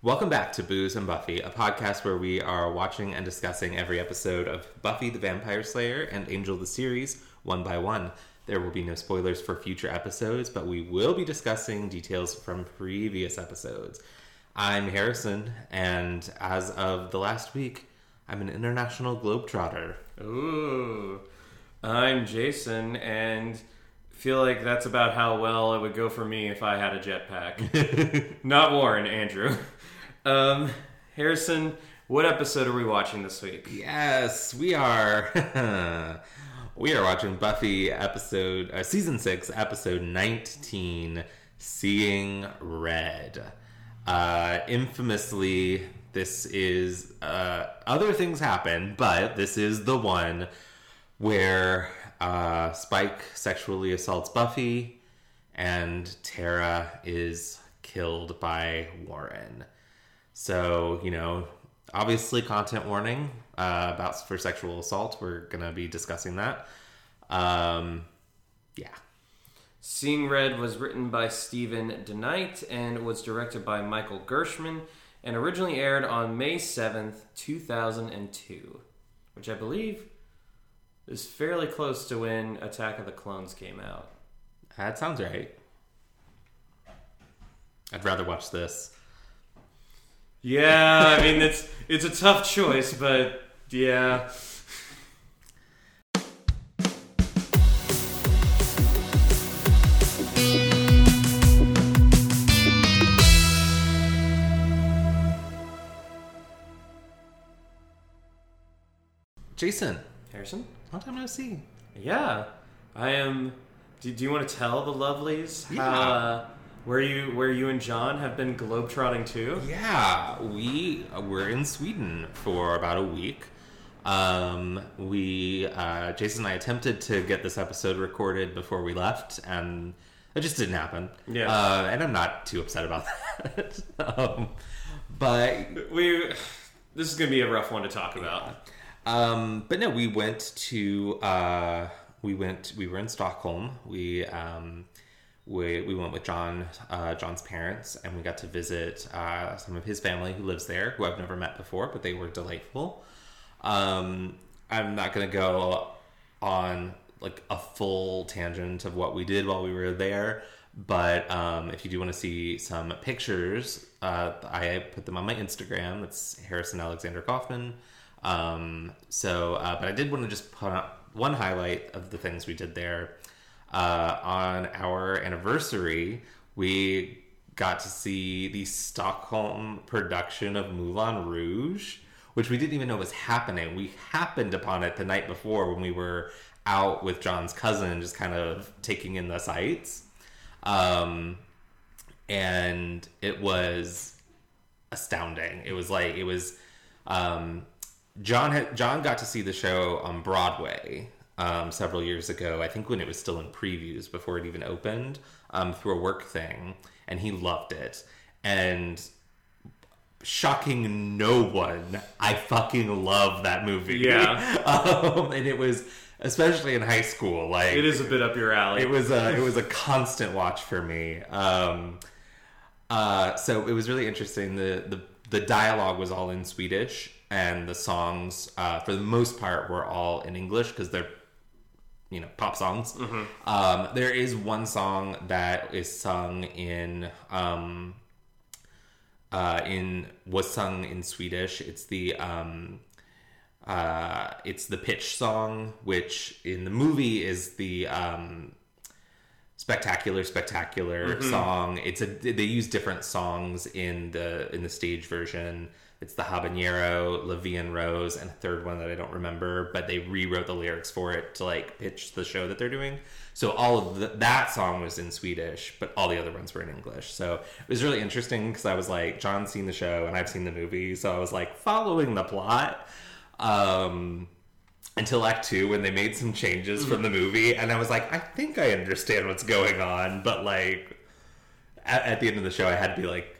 Welcome back to Booze and Buffy, a podcast where we are watching and discussing every episode of Buffy the Vampire Slayer and Angel the series one by one. There will be no spoilers for future episodes, but we will be discussing details from previous episodes. I'm Harrison, and as of the last week, I'm an international globetrotter. Ooh. I'm Jason, and feel like that's about how well it would go for me if I had a jetpack. Not Warren, Andrew. Um, Harrison, what episode are we watching this week? Yes, we are. we are watching Buffy episode, uh, season six, episode nineteen, "Seeing Red." Uh, infamously, this is uh, other things happen, but this is the one where uh, Spike sexually assaults Buffy, and Tara is killed by Warren. So, you know, obviously, content warning uh, about for sexual assault. We're gonna be discussing that. Um, yeah. Seeing Red was written by Steven DeKnight and was directed by Michael Gershman and originally aired on May 7th, 2002, which I believe is fairly close to when Attack of the Clones came out. That sounds right. I'd rather watch this. Yeah, I mean it's it's a tough choice, but yeah. Jason, Harrison? long time no see. Yeah, I am. Do, do you want to tell the lovelies how uh, where you where you and John have been globetrotting to? Yeah, we were in Sweden for about a week. Um, we, uh, Jason and I attempted to get this episode recorded before we left, and it just didn't happen. Yeah. Uh, and I'm not too upset about that. um, but We this is gonna be a rough one to talk about. Um, but no, we went to uh, we went we were in Stockholm. We um, we we went with John uh, John's parents, and we got to visit uh, some of his family who lives there, who I've never met before, but they were delightful. Um, I'm not gonna go on like a full tangent of what we did while we were there. But um, if you do want to see some pictures, uh, I put them on my Instagram. It's Harrison Alexander Kaufman. Um, so, uh, but I did want to just put up one highlight of the things we did there. Uh, on our anniversary, we got to see the Stockholm production of Moulin Rouge, which we didn't even know was happening. We happened upon it the night before when we were out with John's cousin, just kind of taking in the sights. Um, and it was astounding. It was like it was. Um, John had John got to see the show on Broadway um, several years ago. I think when it was still in previews before it even opened um, through a work thing, and he loved it. And shocking no one, I fucking love that movie. Yeah. um, and it was especially in high school. Like It is a bit up your alley. it was a it was a constant watch for me. Um, uh, so it was really interesting. The, the the dialogue was all in Swedish, and the songs, uh, for the most part, were all in English because they're you know pop songs. Um, there is one song that is sung in um, uh, in was sung in Swedish. It's the um, uh, it's the pitch song, which in the movie is the um, spectacular, spectacular song. It's a they use different songs in the in the stage version. It's the habanera, en Rose, and a third one that I don't remember, but they rewrote the lyrics for it to like pitch the show that they're doing. So all of the, that song was in Swedish, but all the other ones were in English. So it was really interesting because I was like, John's seen the show and I've seen the movie, so I was like following the plot um, until Act Two when they made some changes from the movie, and I was like, I think I understand what's going on, but like at, at the end of the show, I had to be like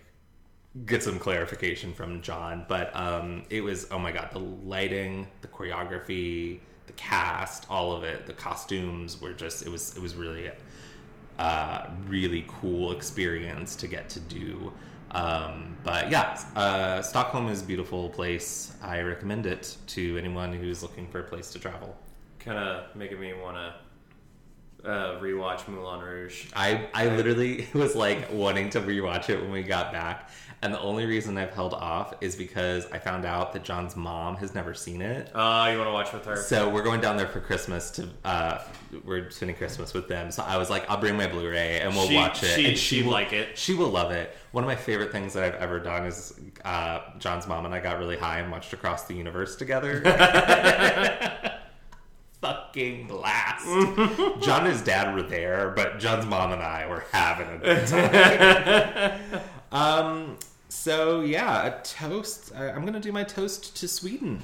get some clarification from John. But um, it was oh my god, the lighting, the choreography, the cast, all of it, the costumes were just it was it was really uh, really cool experience to get to do Um, but yeah, uh, Stockholm is a beautiful place. I recommend it to anyone who's looking for a place to travel. Kind of making me want to uh, rewatch Moulin Rouge. I, I literally was like wanting to rewatch it when we got back. And the only reason I've held off is because I found out that John's mom has never seen it. Uh, you want to watch with her? So we're going down there for Christmas to uh, we're spending Christmas with them. So I was like, I'll bring my Blu-ray and we'll She- watch it. she- and she'd will, like it. She will love it. One of my favorite things that I've ever done is uh, John's mom and I got really high and watched Across the Universe together. Fucking blast! John and his dad were there, but John's mom and I were having a good time. um. So yeah, a toast. I, I'm gonna do my toast to Sweden.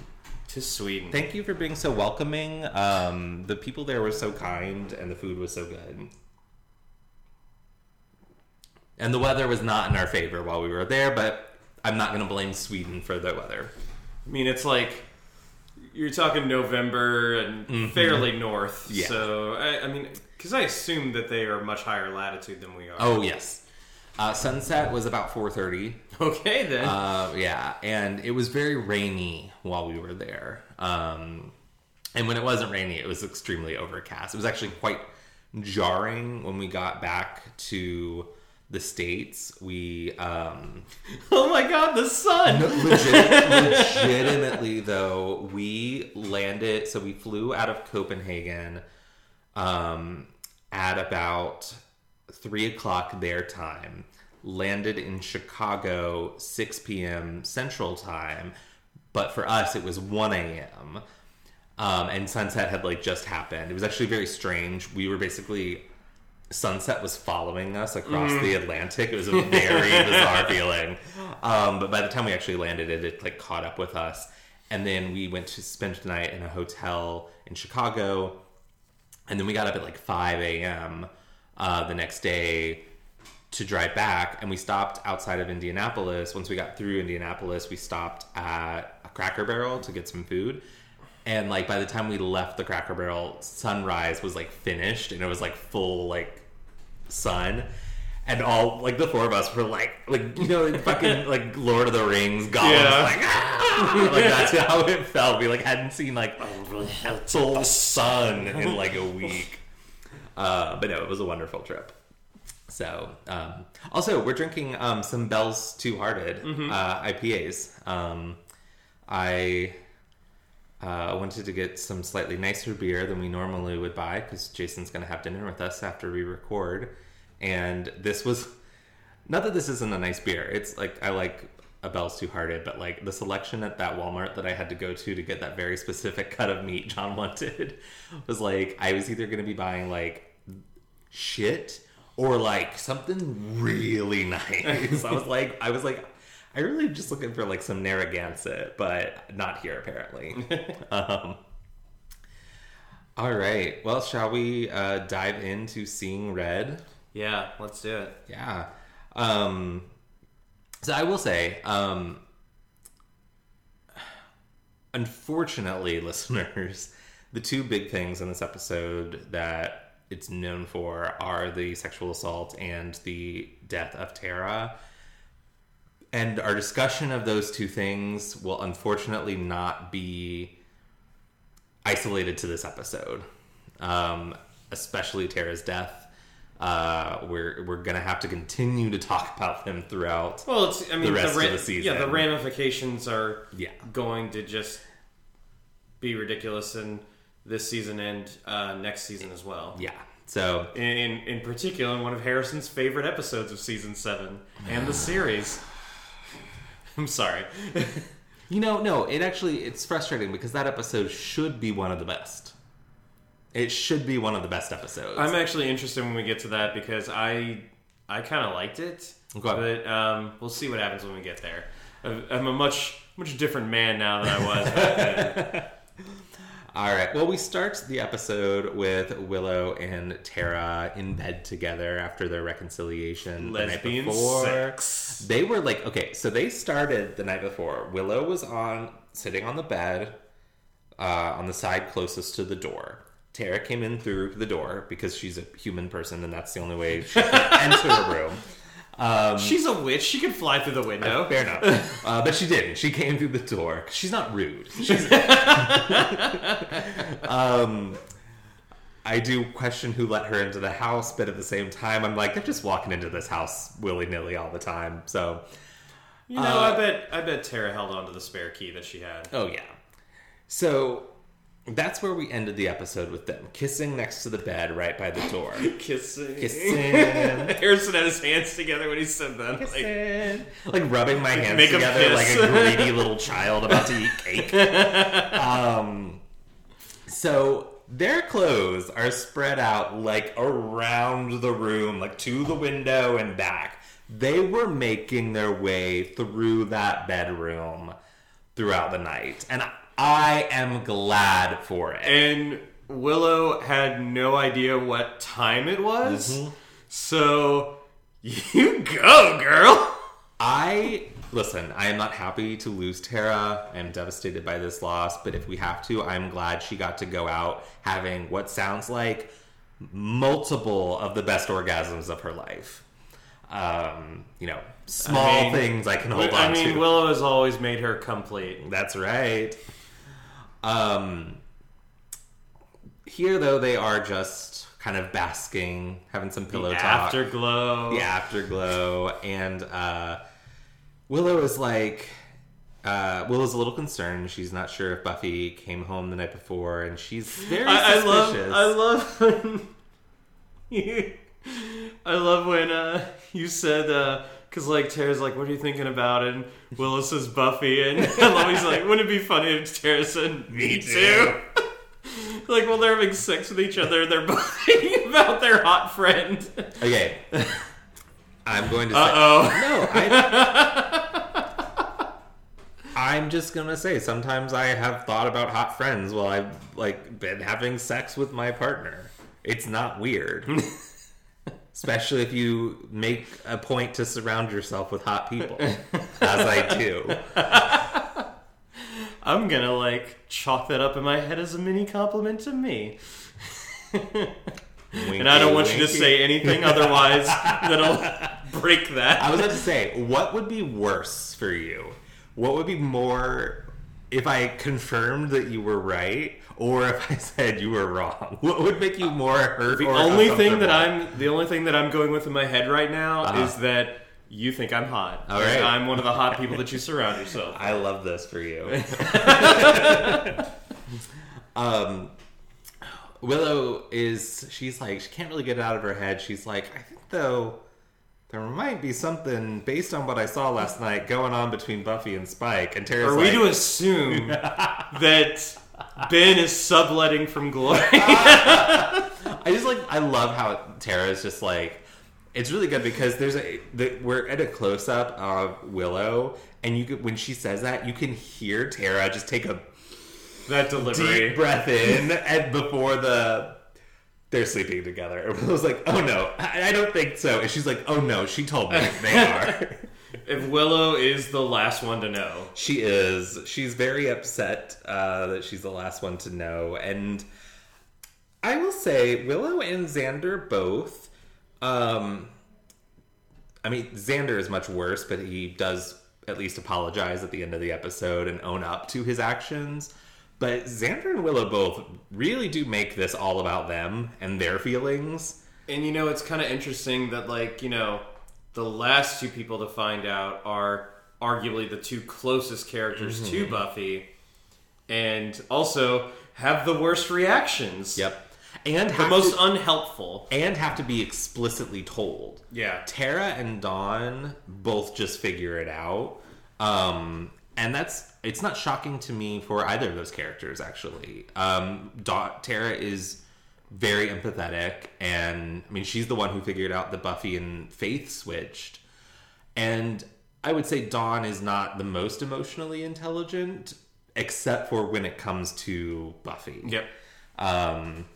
to Sweden. Thank you for being so welcoming. Um, the people there were so kind, and the food was so good. And the weather was not in our favor while we were there, but I'm not going to blame Sweden for the weather. I mean, it's like you're talking November and fairly north. Yeah. So I, I mean, because I assume that they are much higher latitude than we are. Oh yes, uh, sunset was about 4:30. okay then. Uh, yeah, and it was very rainy while we were there. Um, and when it wasn't rainy, it was extremely overcast. It was actually quite jarring when we got back to the states. We um, oh my God, the sun. legit, legitimately though, we landed. So we flew out of Copenhagen um, at about three o'clock their time. Landed in Chicago 6 p.m. Central Time, but for us it was 1 a.m. Um, and sunset had like just happened. It was actually very strange. We were basically sunset was following us across the Atlantic. It was a very bizarre feeling. Um, but by the time we actually landed, it had like caught up with us. And then we went to spend the night in a hotel in Chicago. And then we got up at like 5 a.m. Uh, the next day to drive back. And we stopped outside of Indianapolis. Once we got through Indianapolis, we stopped at a Cracker Barrel to get some food. And like by the time we left the Cracker Barrel, sunrise was like finished and it was like full like sun. And all like the four of us were like like you know fucking like Lord of the Rings Gollum Yeah. like "Ah!" like that's how it felt. We like hadn't seen like a full sun in like a week. Uh, but no, it was a wonderful trip. So, um, also we're drinking um, some Bell's Two Hearted uh, IPAs. Um, I uh, wanted to get some slightly nicer beer than we normally would buy because Jason's going to have dinner with us after we record. And this was not that this isn't a nice beer. It's like I like a Bell's Two Hearted, but like the selection at that Walmart that I had to go to to get that very specific cut of meat John wanted was like I was either going to be buying like shit or like something really nice. I was like, I was like, I really just looking for like some Narragansett, but not here apparently. um, all right. Well, shall we uh, dive into seeing red? yeah, let's do it. Yeah. Um, so I will say, um, unfortunately, listeners, the two big things in this episode that it's known for are the sexual assault and the death of Tara. And our discussion of those two things will unfortunately not be isolated to this episode, um, especially Tara's death. Uh, we're we're gonna have to continue to talk about them throughout. Well, it's I mean the rest ra- of the season. Yeah, the ramifications are Yeah. going to just be ridiculous in this season and uh, next season as well. Yeah. So In, in in particular, in one of Harrison's favorite episodes of season seven and the series. I'm sorry. you know, no, it actually it's frustrating because that episode should be one of the best. It should be one of the best episodes. I'm actually interested when we get to that because I I kind of liked it, Okay. but um, we'll see what happens when we get there. I'm a much much different man now than I was. then. All right. Well, we start the episode with Willow and Tara in bed together after their reconciliation Lesbian the night before. sex. They were like, okay, so they started the night before. Willow was on sitting on the bed uh, on the side closest to the door. Tara came in through the door because she's a human person and that's the only way she can enter a room. Um, She's a witch. She can fly through the window. Fair enough. Uh, but she didn't. She came through the door. She's not rude. She's, um, I do question who let her into the house, but at the same time, I'm like, they're just walking into this house willy nilly all the time. So, You know, Uh, I bet I bet Tara held on to the spare key that she had. oh yeah. So that's where we ended the episode with them kissing next to the bed right by the door. Kissing. Kissing. Harrison had his hands together when he said that. Like, Kissing. Like rubbing my hands make together like a greedy little child about to eat cake. um, so their clothes are spread out like around the room, like to the window and back. They were making their way through that bedroom throughout the night, and I am glad for it. and Willow had no idea what time it was. So you go, girl. I listen, I am not happy to lose Tara. I am devastated by this loss, but if we have to, I'm glad she got to go out having what sounds like multiple of the best orgasms of her life. Um, you know, small I mean, things I can hold I on mean, to. Willow has always made her complete. That's right. Um, here though, they are just kind of basking, having some pillow The talk. afterglow. the afterglow. And uh willow is like uh willow's a little concerned. She's not sure if buffy came home the night before and she's very I, I love I love when you, I love when uh, you said because like Tara's like what are you thinking about? And Willis is Buffy and love he's like wouldn't it be funny if Tara said me too. like while they're having sex with each other. They're both about their hot friend. Okay. I'm going to say uh oh no I, i'm just gonna say sometimes i have thought about hot friends while i've like been having sex with my partner. It's not weird especially if you make a point to surround yourself with hot people. As i do. I'm gonna like chalk that up in my head as a mini compliment to me. And I don't want you to say anything otherwise that'll break that. I was about to say, what would be worse for you? What would be more if I confirmed that you were right, or if I said you were wrong? What would make you more hurt? The only thing that? I'm the only thing that I'm going with in my head right now Uh-huh. is that you think I'm hot. All right. I'm one of the hot people that you surround yourself. I love this for you. um, Willow is she's like she can't really get it out of her head. She's like, I think though there might be something based on what I saw last night going on between Buffy and Spike. And Tara's Are we like, to assume that Ben is subletting from Glory? I just like I love how Tara is just like it's really good because there's a the, we're at a close up of Willow and you could, when she says that you can hear Tara just take a that delivery. deep breath in and before the they're sleeping together. And Willow's like, "Oh no, I, I don't think so." And she's like, "Oh no, she told me they are." If Willow is the last one to know, She is. She's very upset uh, that she's the last one to know. And I will say, Willow and Xander both. Um, I mean, Xander is much worse, but he does at least apologize at the end of the episode and own up to his actions. But Xander and Willow both really do make this all about them and their feelings. and you know it's kind of interesting that like you know the last two people to find out are arguably the two closest characters Mm-hmm. to Buffy, and also have the worst reactions. Yep. And The most to, unhelpful. and have to be explicitly told. Yeah. Tara and Dawn both just figure it out. Um, and that's it's not shocking to me for either of those characters actually. Um, Tara is very empathetic and I mean she's the one who figured out that Buffy and Faith switched. And I would say Dawn is not the most emotionally intelligent except for when it comes to Buffy. Yep. Um,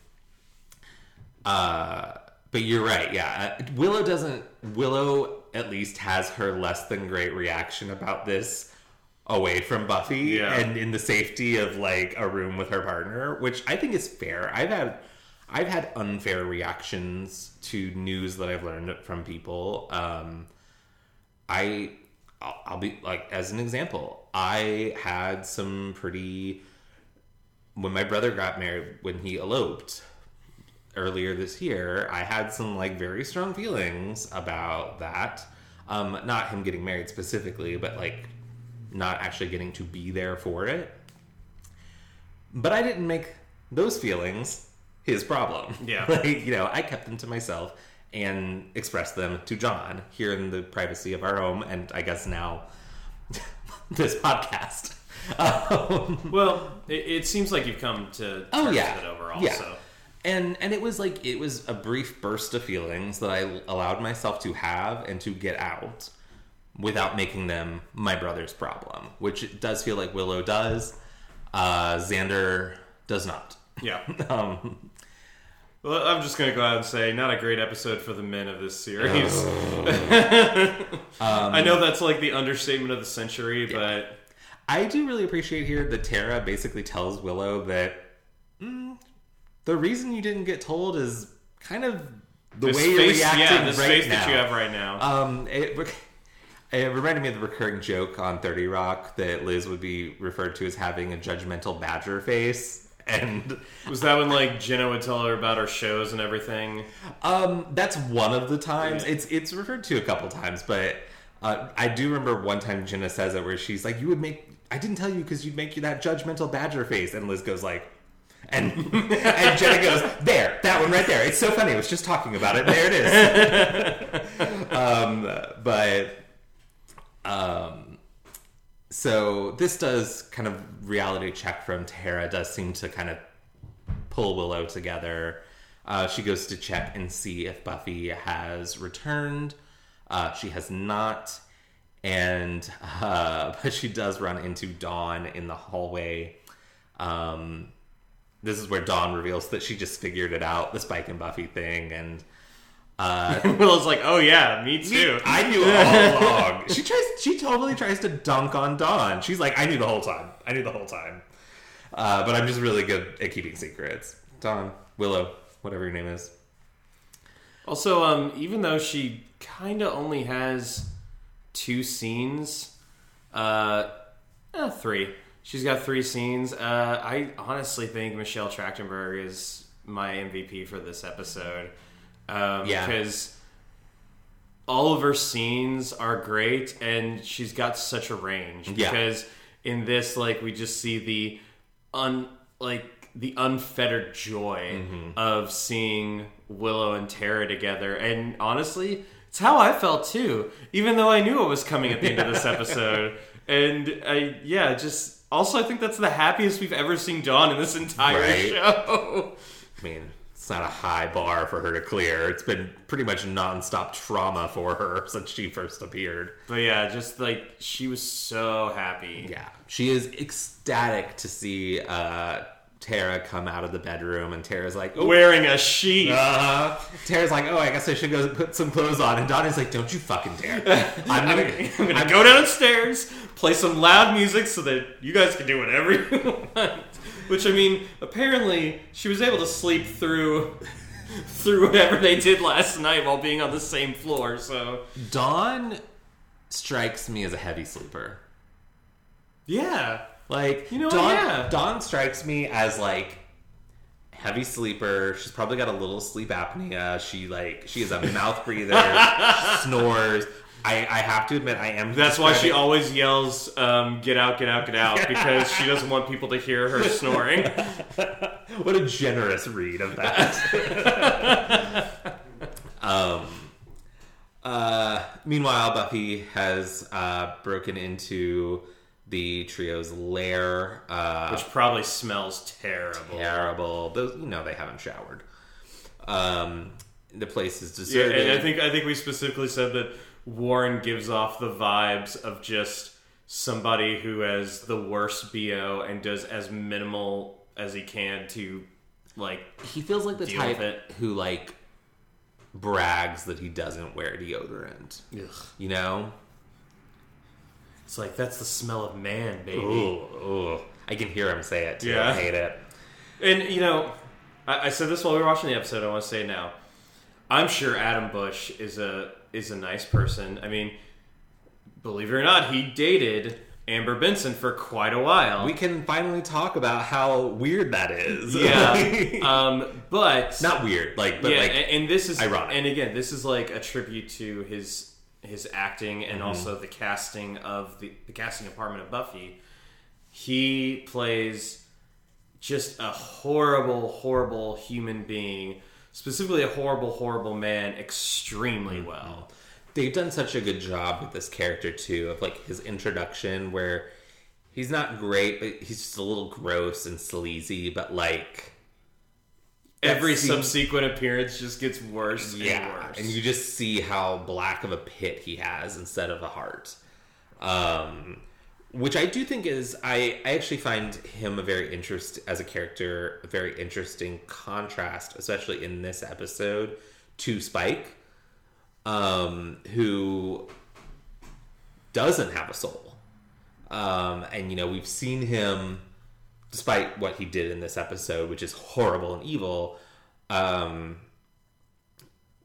uh, but you're right. Yeah, Uh, Willow doesn't. Willow at least has her less than great reaction about this away from Buffy Yeah. and in the safety of like a room with her partner, which I think is fair. I've had I've had unfair reactions to news that I've learned from people. Um, I I'll, I'll be like as an example, I had some pretty when my brother got married when he eloped earlier this year, I had some like very strong feelings about that. Um, not him getting married specifically, but like not actually getting to be there for it. But I didn't make those feelings his problem. Yeah. like, you know, I kept them to myself and expressed them to John here in the privacy of our home, and I guess now this podcast. Um, Well, it, it seems like you've come to Oh yeah, it overall. yeah. So And and it was like it was a brief burst of feelings that I allowed myself to have and to get out without making them my brother's problem, which it does feel like Willow does. Uh, Xander does not. yeah. Um, Well, I'm just gonna go out and say, not a great episode for the men of this series. I know that's like the understatement of the century, but I do really appreciate here that Tara basically tells Willow that mm, the reason you didn't get told is kind of the this way you're reacting yeah, this right face now. that you have right now. Um, it, it reminded me of the recurring joke on 30 Rock that Liz would be referred to as having a judgmental badger face. And Was that when like Jenna would tell her about her shows and everything? um, that's one of the times. Yeah. It's it's referred to a couple times, but uh, I do remember one time Jenna says it where she's like, "You would make I didn't tell you because you'd make you that judgmental badger face," and Liz goes like. And and Jenna goes there, that one right there. It's so funny. I was just talking about it. There it is. um, but um, so this does kind of reality check from Tara does seem to kind of pull Willow together. Uh, she goes to check and see if Buffy has returned. Uh, she has not, and uh, but she does run into Dawn in the hallway. Um, this is where Dawn reveals that she just figured it out, the Spike and Buffy thing, and uh, Willow's like, oh yeah, me too. I knew all along. She tries. She totally tries to dunk on Dawn. She's like, I knew the whole time. I knew the whole time. Uh, but I'm just really good at keeping secrets. Dawn, Willow, whatever your name is. Also, um, even though she kind of only has two scenes, uh, eh, three. She's got three scenes. Uh, I honestly think Michelle Trachtenberg is my MVP for this episode. Um, Yeah. because all of her scenes are great, and she's got such a range. Yeah. Because in this, like, we just see the un like the unfettered joy of seeing Willow and Tara together. And honestly, it's how I felt too, even though I knew it was coming at the end of this episode. And I, yeah, just also I think that's the happiest we've ever seen Dawn in this entire Right. show. I mean, it's not a high bar for her to clear. It's been pretty much nonstop trauma for her since she first appeared. But yeah, just like she was so happy. Yeah, she is ecstatic to see uh, Tara come out of the bedroom, and Tara's like, "Oh, Wearing a sheet. Uh, Tara's like, oh, I guess I should go put some clothes on. And Dawnie's like, don't you fucking dare. I'm gonna, I'm gonna go downstairs, play some loud music so that you guys can do whatever you want. Which I mean, apparently she was able to sleep through through whatever they did last night while being on the same floor. So Dawn strikes me as a heavy sleeper. yeah, Like, You know? Dawn, Yeah. Dawn strikes me as like heavy sleeper. She's probably got a little sleep apnea. She like she is a mouth breather, snores. I, I have to admit, I am. that's why she always yells, um, "Get out, get out, get out!" because she doesn't want people to hear her snoring. what a generous read of that. um, uh, meanwhile, Buffy has uh, broken into the trio's lair. Uh, Which probably smells terrible. terrible. Those, you know, they haven't showered. Um, the place is Yeah, deserted. and I think I think we specifically said that Warren gives off the vibes of just somebody who has the worst bo and does as minimal as he can to like he feels like the type who like brags that he doesn't wear deodorant. You know? It's like that's the smell of man baby Ooh, ooh. I can hear him say it too. Yeah. I hate it. and you know I, I said this while we were watching the episode i want to say it now i'm sure adam busch is a is a nice person i mean believe it or not, he dated Amber Benson for quite a while. We can finally talk about how weird that is. yeah, um, but not weird, like but yeah, like and, and this is ironic. And again, this is like a tribute to his his acting and Mm-hmm. also the casting of the the casting department of Buffy. He plays just a horrible, horrible human being, specifically a horrible, horrible man, extremely Mm-hmm. well. they've done such a good job with this character too of like his introduction where he's not great but he's just a little gross and sleazy but like Every subsequent appearance just gets worse yeah and worse. and you just see how black of a pit he has instead of a heart um which i do think is i i actually find him a very interest as a character a very interesting contrast especially in this episode to spike um who doesn't have a soul um and you know we've seen him despite what he did in this episode which is horrible and evil um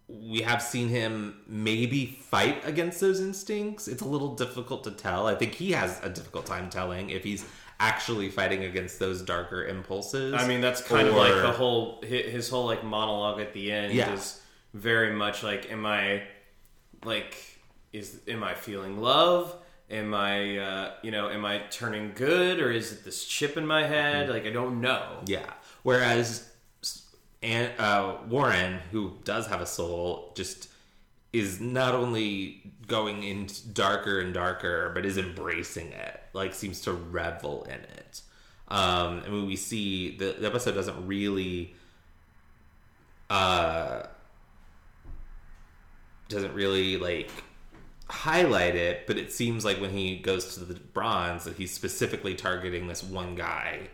we have seen him maybe fight against those instincts. It's a little difficult to tell. I think he has a difficult time telling if he's actually fighting against those darker impulses. I mean, that's kind of like the whole his whole like monologue at the end Yeah. is very much like, am I like is am I feeling love? Am I uh, you know am I turning good or is it this chip in my head? Like I don't know. Yeah. Whereas and uh, Warren, who does have a soul, just is not only going into darker and darker, but is embracing it. Like seems to revel in it. Um, I mean, we see the, the episode doesn't really uh, doesn't really like highlight it, but it seems like when he goes to the bronze that he's specifically targeting this one guy.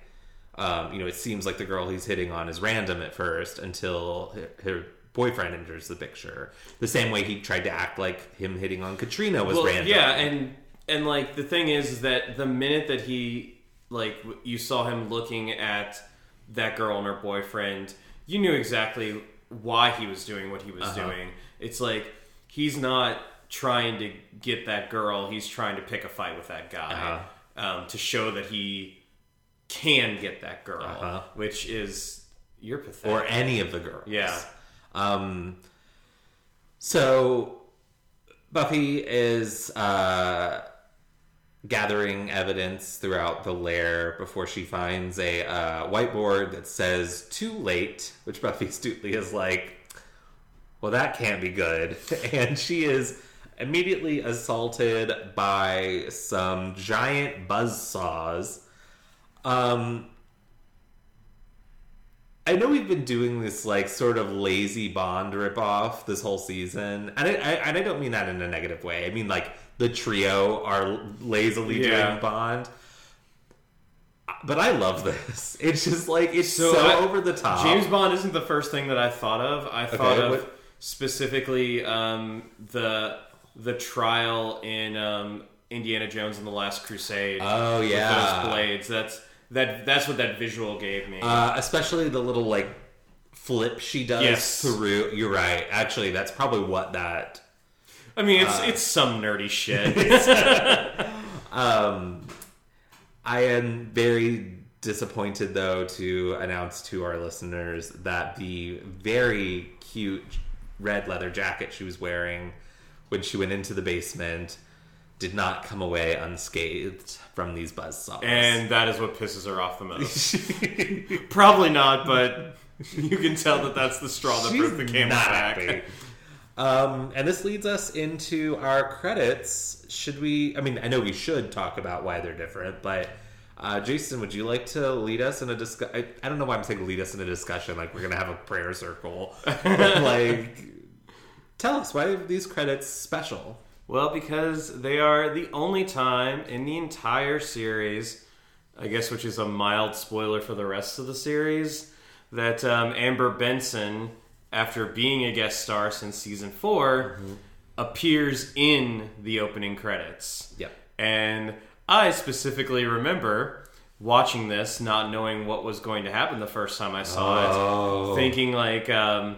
Um, you know, it seems like the girl he's hitting on is random at first until her, her boyfriend enters the picture. The same way he tried to act like him hitting on Katrina was Well, random. yeah, and and like the thing is, is that the minute that he like you saw him looking at that girl and her boyfriend, you knew exactly why he was doing what he was Uh-huh. doing. It's like he's not trying to get that girl; he's trying to pick a fight with that guy Uh-huh. um, to show that he can get that girl, Uh-huh. which is you're pathetic. or any of the girls. Yeah. Um. So Buffy is uh, gathering evidence throughout the lair before she finds a uh, whiteboard that says "too late," which Buffy astutely is like, "Well, that can't be good," and she is immediately assaulted by some giant buzz saws. Um, I know we've been doing this like sort of lazy Bond ripoff this whole season, and I, I, and I don't mean that in a negative way. I mean like the trio are lazily Yeah. doing Bond, but I love this. It's just like it's so, So, I- over the top. James Bond isn't the first thing that I thought of. I thought Okay, of what- specifically um, the the trial in um, Indiana Jones and the Last Crusade. Oh, yeah. those blades. That's that. That's what that visual gave me. uh, especially the little like flip she does Yes. through. You're right. Actually, that's probably what that I mean, uh, it's it's some nerdy shit. Um, I am very disappointed, though, to announce to our listeners that the very cute red leather jacket she was wearing when she went into the basement did not come away unscathed from these buzzsaws. and that is what pisses her off the most. Probably not, but you can tell that that's the straw that broke the camel's back. Um, and this leads us into our credits. Should we? I mean, I know we should talk about why they're different, but uh, Jason, would you like to lead us in a discussion? I, I don't know why I'm saying lead us in a discussion. Like we're gonna have a prayer circle. like, tell us why are these credits special? Well, because they are the only time in the entire series, I guess, which is a mild spoiler for the rest of the series, that um, Amber Benson, after being a guest star since season 4 appears in the opening credits. Yep. And I specifically remember watching this, not knowing what was going to happen the first time I saw Oh. it, thinking like, um,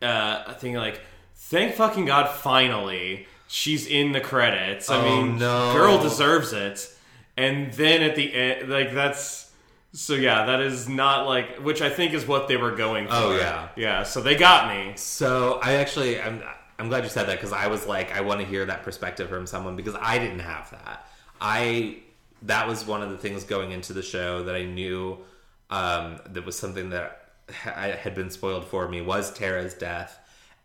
uh, thinking like, thank fucking god, finally she's in the credits. I Oh, mean, no. girl deserves it. And then at the end, like that's so yeah, that is not like which I think is what they were going for. Oh, yeah. yeah. So they got me. So I actually, I'm, I'm glad you said that because I was like, I want to hear that perspective from someone because I didn't have that. I that was one of the things going into the show that I knew um, that was something that ha- I had been spoiled for me was Tara's death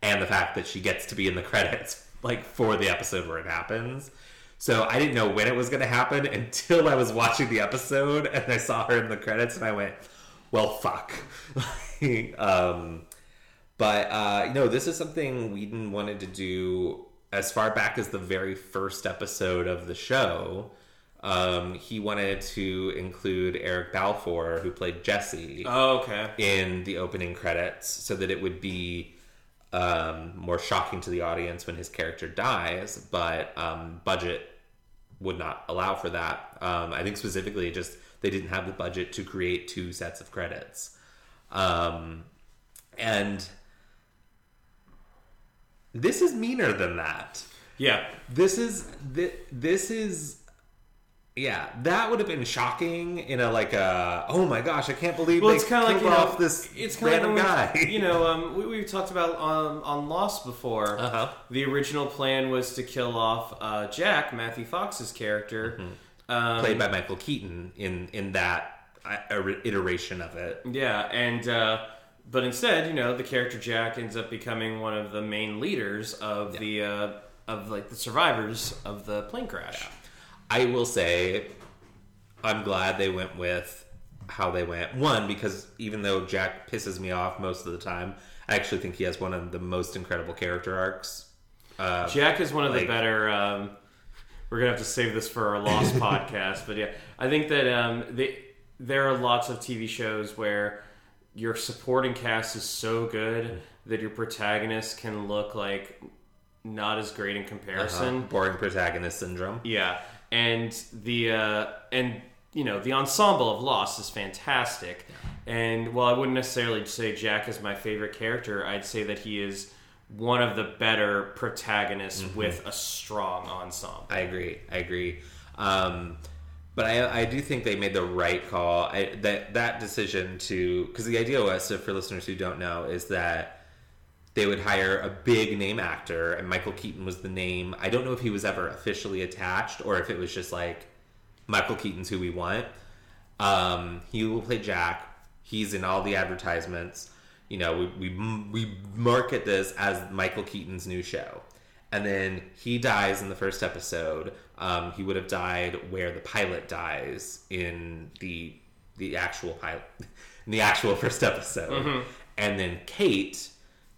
and the fact that she gets to be in the credits like for the episode where it happens. So I didn't know when it was going to happen until I was watching the episode and I saw her in the credits and I went, "Well, fuck." um, but uh, you know, this is something Whedon wanted to do as far back as the very first episode of the show. Um, he wanted to include Eric Balfour, who played Jesse, Oh, okay. in the opening credits, so that it would be um, more shocking to the audience when his character dies. But um, budget would not allow for that. Um, I think specifically, just they didn't have the budget to create two sets of credits. Um, and this is meaner than that. Yeah. This is thi- this is yeah, that would have been shocking in a like a oh my gosh, I can't believe Well, they it's kind of like killed you know, off this it's random like guy. we- you know, um, we, we've talked about um, on Lost before. Uh-huh. The original plan was to kill off uh, Jack, Matthew Fox's character. Um, Mm-hmm. played by Michael Keaton in in that uh, iteration of it. Yeah, and uh, but instead, you know, the character Jack ends up becoming one of the main leaders of the uh, of like the survivors of the plane crash. I will say, I'm glad they went with how they went. One, because even though Jack pisses me off most of the time, I actually think he has one of the most incredible character arcs. Uh, Jack is one of the better. Um, we're gonna have to save this for our Lost podcast, but yeah, I think that um, they, there are lots of TV shows where your supporting cast is so good that your protagonist can look like not as great in comparison. uh, boring protagonist syndrome. Yeah, and the uh, and you know the ensemble of Lost is fantastic. And while I wouldn't necessarily say Jack is my favorite character, I'd say that he is one of the better protagonists with a strong ensemble. I agree. I agree. Um, but I, I do think they made the right call. I, that that decision to because the idea was, so for listeners who don't know, is that they would hire a big name actor, and Michael Keaton was the name. I don't know if he was ever officially attached or if it was just like Michael Keaton's who we want. Um, he will play Jack. He's in all the advertisements. You know, we, we we market this as Michael Keaton's new show, and then he dies in the first episode. Um, he would have died where the pilot dies in the the actual pilot, in the actual first episode, and then Kate,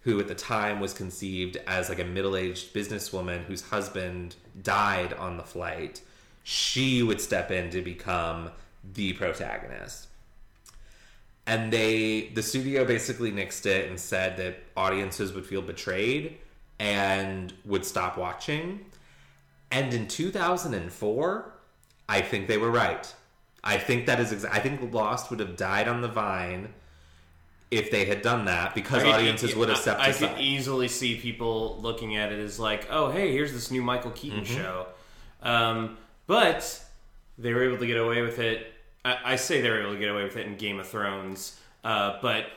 who at the time was conceived as like a middle aged businesswoman whose husband died on the flight, she would step in to become the protagonist. And they the studio basically nixed it and said that audiences would feel betrayed and would stop watching. And in 2004 i think they were right. I think that is exa- i think lost would have died on the vine if they had done that because I mean, audiences would have I- stepped I, aside could easily see people looking at it as like, oh, hey, here's this new Michael Keaton show. Um, but they were able to get away with it. I, I say they were able to get away with it in Game of Thrones. Uh, but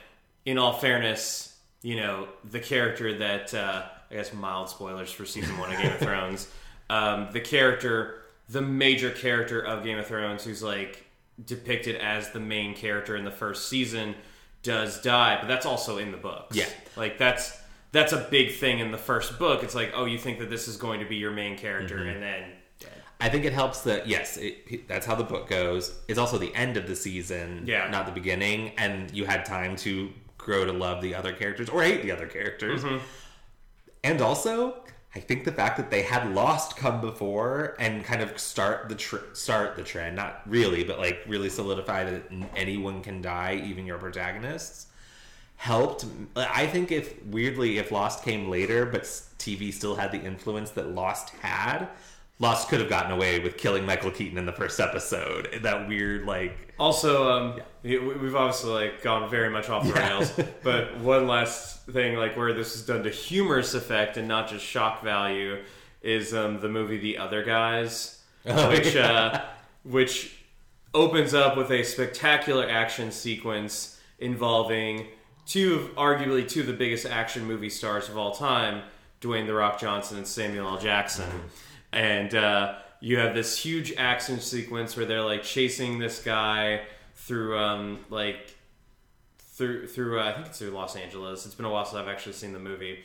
in all fairness, you know, the character that, uh, I guess mild spoilers for season one of Game of Thrones, um, the character, the major character of Game of Thrones, who's like depicted as the main character in the first season, does die, but that's also in the books. Yeah. Like that's that's a big thing in the first book. It's like, oh, you think that this is going to be your main character, Mm-hmm. and then dead. I think it helps that yes, it, that's how the book goes. It's also the end of the season, Yeah. not the beginning, and you had time to grow to love the other characters or hate the other characters. And also, I think the fact that they had Lost come before and kind of start the tr- start the trend, not really, but like really solidify that anyone can die, even your protagonists, helped. I think if weirdly, if Lost came later, but TV still had the influence that Lost had. Lost could have gotten away with killing Michael Keaton in the first episode. That weird, like, Also, um, we- we've obviously like gone very much off the rails. But one last thing, like where this is done to humorous effect and not just shock value, is um, the movie The Other Guys, Oh, which yeah. uh, which opens up with a spectacular action sequence involving two of arguably two of the biggest action movie stars of all time, Dwayne the Rock Johnson and Samuel L. Jackson, and uh, you have this huge action sequence where they're like chasing this guy through um, like through through uh, I think it's through Los Angeles. It's been a while since I've actually seen the movie,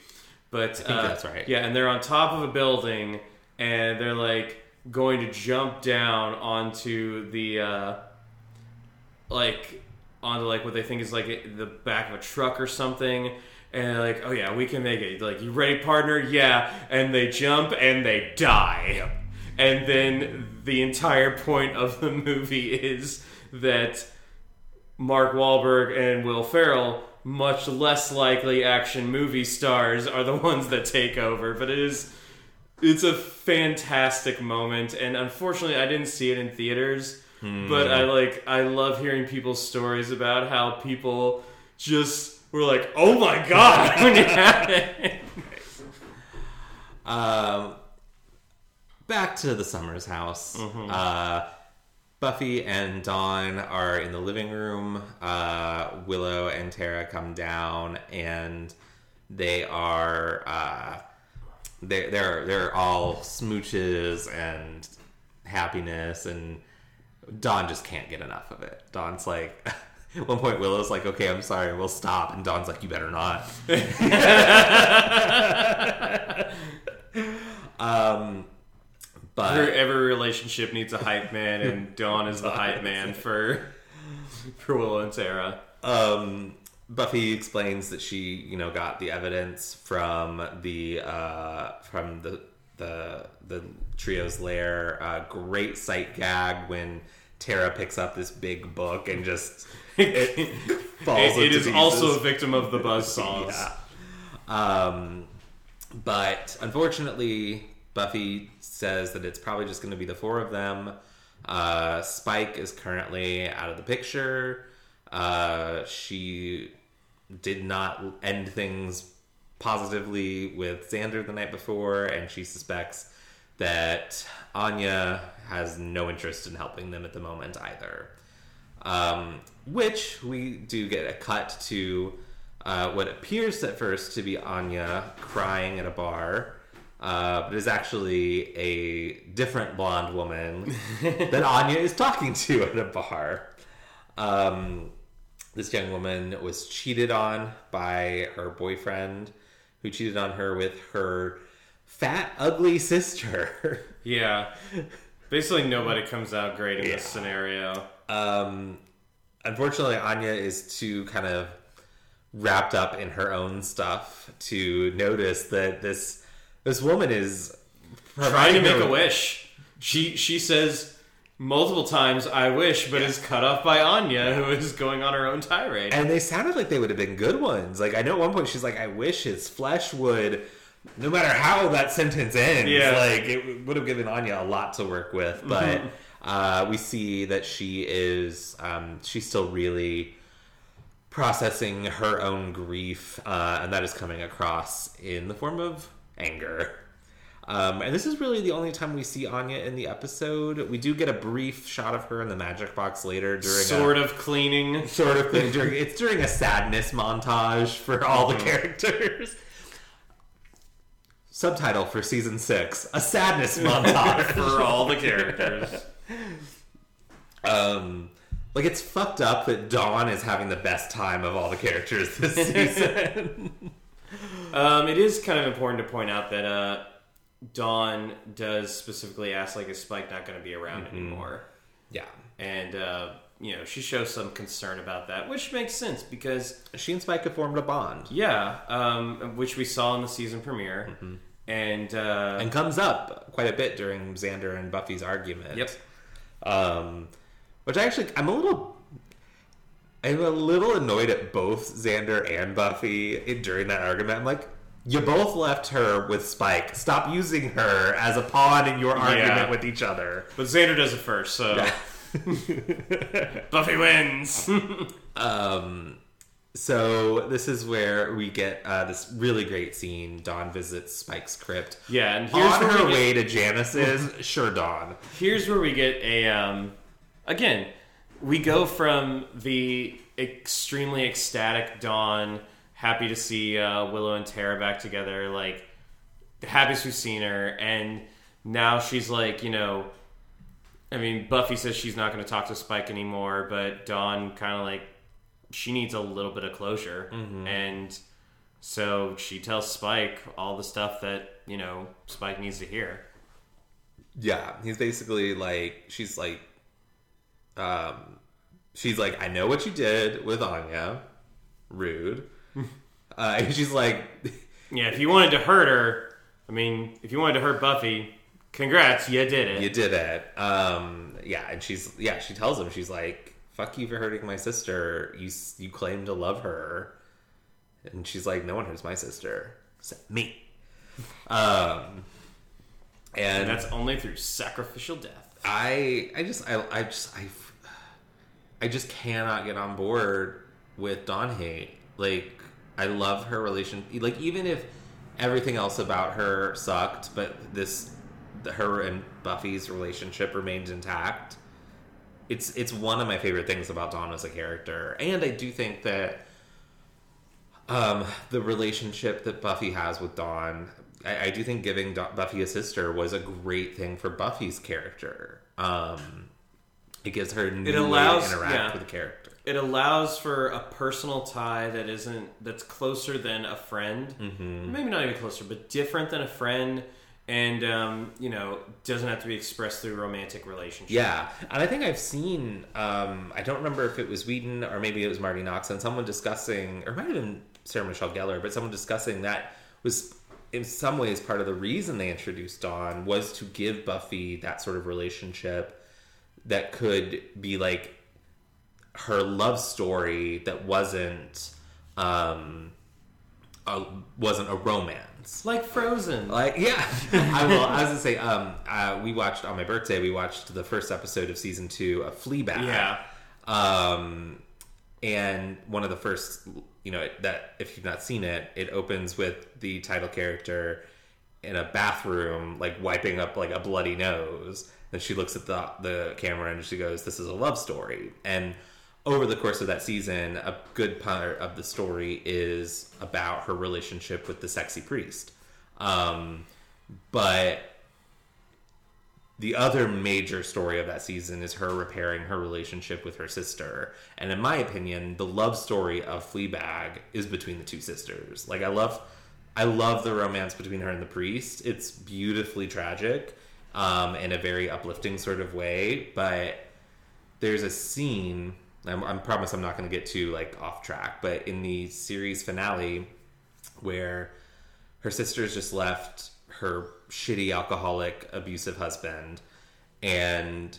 but I think that's right. Yeah, and they're on top of a building, and they're like going to jump down onto the uh, like onto like what they think is like the back of a truck or something. And they're like, oh yeah, we can make it. Like, you ready, partner? Yeah. And they jump and they die. And then the entire point of the movie is that Mark Wahlberg and Will Ferrell, much less likely action movie stars, are the ones that take over. But it is it's a fantastic moment and unfortunately I didn't see it in theaters. But hmm. I like I love hearing people's stories about how people just were like, "Oh my god!" when it happened. Um, back to the Summers house. Uh, Buffy and Dawn are in the living room. Uh, Willow and Tara come down, and they are uh, they they're they're all smooches and happiness, and Dawn just can't get enough of it. Dawn's like. At one point, Willow's like, "Okay, I'm sorry, we'll stop," and Dawn's like, "You better not." um, but Every, every relationship needs a hype man, and Dawn is the hype man for for Willow and Tara. um, Buffy explains that she, you know, got the evidence from the uh, from the the the trio's lair. Uh, great sight gag when Tara picks up this big book and just it. It- it into also a victim of the buzz saws. Yeah. Um, but unfortunately, Buffy says that it's probably just going to be the four of them. Uh, Spike is currently out of the picture. Uh, she did not end things positively with Xander the night before, and she suspects that Anya has no interest in helping them at the moment either. Um, which we do get a cut to uh, what appears at first to be Anya crying at a bar, uh, but is actually a different blonde woman that Anya is talking to at a bar. Um, this young woman was cheated on by her boyfriend, who cheated on her with her fat, ugly sister. Yeah. Basically, nobody comes out great in this scenario. Um, unfortunately, Anya is too kind of wrapped up in her own stuff to notice that this this woman is Trying to make her- a wish. She she says multiple times, "I wish," but is cut off by Anya, who is going on her own tirade. And they sounded like they would have been good ones. Like I know at one point she's like, "I wish his flesh would." No matter how that sentence ends, Yeah. like it would have given Anya a lot to work with. But uh, we see that she is um, she's still really processing her own grief, uh, and that is coming across in the form of anger. Um, and this is really the only time we see Anya in the episode. We do get a brief shot of her in the magic box later during a, sort of cleaning. sort of thing. During, it's during a sadness montage for all the characters. Subtitle for season six: a sadness montage for all the characters. Um, like it's fucked up that Dawn is having the best time of all the characters this season. Um, it is kind of important to point out that uh, Dawn does specifically ask, like, is Spike not going to be around Mm-hmm. anymore? yeah, And uh, you know, she shows some concern about that, which makes sense because she and Spike have formed a bond yeah, um, which we saw in the season premiere, Mm-hmm. and uh, and comes up quite a bit during Xander and Buffy's argument. Yep. Um, which I actually I'm a little. I'm a little annoyed at both Xander and Buffy in- during that argument. I'm like, you both left her with Spike. Stop using her as a pawn in your argument with each other. but Xander does it first, so Buffy wins. Um, so this is where we get uh, this really great scene. Dawn visits Spike's crypt. Yeah, and here's On where her we get- way to Janice's, sure, Dawn. here's where we get a um again we go from the extremely ecstatic dawn happy to see uh, willow and tara back together like the happiest we've seen her and now she's like you know i mean buffy says she's not going to talk to spike anymore but dawn kind of like she needs a little bit of closure and so she tells spike all the stuff that you know spike needs to hear Yeah, he's basically like she's like, um, she's like, I know what you did with Anya, rude. uh, and she's like, Yeah, if you wanted to hurt her, I mean, if you wanted to hurt Buffy, congrats, you did it. you did it. Um, yeah, and she's yeah, she tells him she's like, fuck you for hurting my sister. You you claim to love her, and she's like, no one hurts my sister except me. Um, and And that's only through sacrificial death. I I just I I just I I just cannot get on board with Dawn hate. Like I love her relation. Like even if everything else about her sucked, but this her and Buffy's relationship remained intact. It's it's one of my favorite things about Dawn as a character, and I do think that um, the relationship that Buffy has with Dawn, I, I do think giving Da- Buffy a sister was a great thing for Buffy's character. Um, it gives her a new way allows- to interact yeah. with the character. It allows for a personal tie that isn't that's closer than a friend. Mm-hmm. Maybe not even closer, but different than a friend, and um, you know doesn't have to be expressed through romantic relationship. Yeah, and I think I've seen. Um, I don't remember if it was Whedon or maybe it was Marti Noxon someone discussing, or it might have been Sarah Michelle Gellar, but someone discussing that was in some ways part of the reason they introduced Dawn was to give Buffy that sort of relationship that could be like her love story that wasn't um, a, wasn't a romance. Like Frozen. Like, yeah, I will. I was gonna say, um, uh, we watched on my birthday. We watched the first episode of season two of Fleabag. Yeah. Um, and one of the first, you know, that if you've not seen it, it opens with the title character in a bathroom, like wiping up like a bloody nose. Then she looks at the the camera and she goes, "This is a love story." And over the course of that season, a good part of the story is about her relationship with the sexy priest. Um, but the other major story of that season is her repairing her relationship with her sister. And in my opinion, the love story of Fleabag is between the two sisters. Like I love I love the romance between her and the priest. It's beautifully tragic um, in a very uplifting sort of way, but there's a scene I'm, I promise I'm not going to get too like off track, but in the series finale where her sister's just left her shitty alcoholic abusive husband and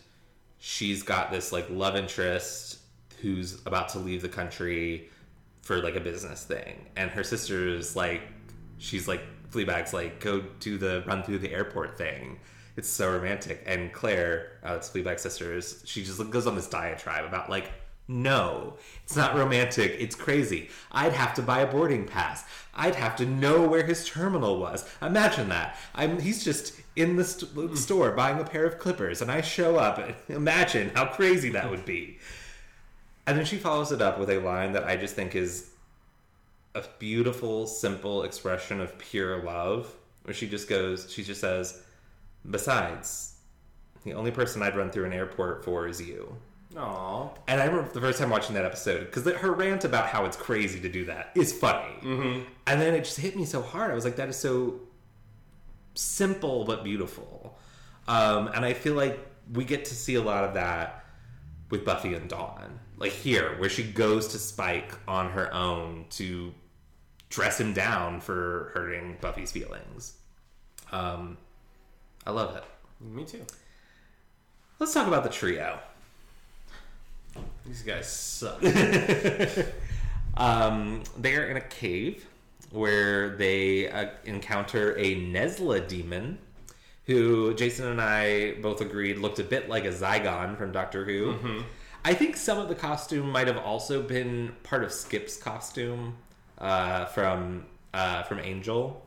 she's got this like love interest who's about to leave the country for like a business thing. And her sister's like she's like Fleabag's like go do the run through the airport thing. It's so romantic. And Claire uh, Fleabag's sisters she just goes on this diatribe about like no, it's not romantic. It's crazy. I'd have to buy a boarding pass. I'd have to know where his terminal was. Imagine that. I'm he's just in the st- hmm. store buying a pair of clippers, and I show up. Imagine how crazy that would be. And then she follows it up with a line that I just think is a beautiful, simple expression of pure love, where she just goes, she just says, "Besides, the only person I'd run through an airport for is you." Aww. And I remember the first time watching that episode because her rant about how it's crazy to do that is funny. Mm-hmm. And then it just hit me so hard. I was like, that is so simple but beautiful. Um, and I feel like we get to see a lot of that with Buffy and Dawn. Like here, where she goes to Spike on her own to dress him down for hurting Buffy's feelings. Um, I love it. Me too. Let's talk about the trio. These guys suck. Um, they are in a cave where they uh, encounter a Nezzla demon, who Jason and I both agreed looked a bit like a Zygon from Doctor Who. I I think some of the costume might have also been part of Skip's costume uh, from uh, from Angel.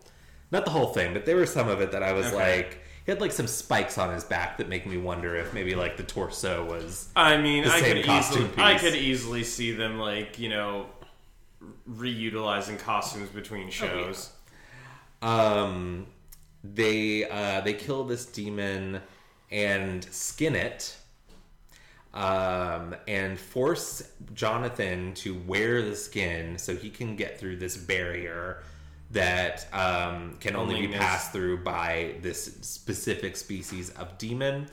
Not the whole thing, but there was some of it that I was Okay. like, he had like some spikes on his back that make me wonder if maybe like the torso was. I mean, I could easily, I could easily see them like you know reutilizing costumes between shows. Um, they uh, they kill this demon and skin it. Um, and force Jonathan to wear the skin so he can get through this barrier that um, can only be passed through by this specific species of demon.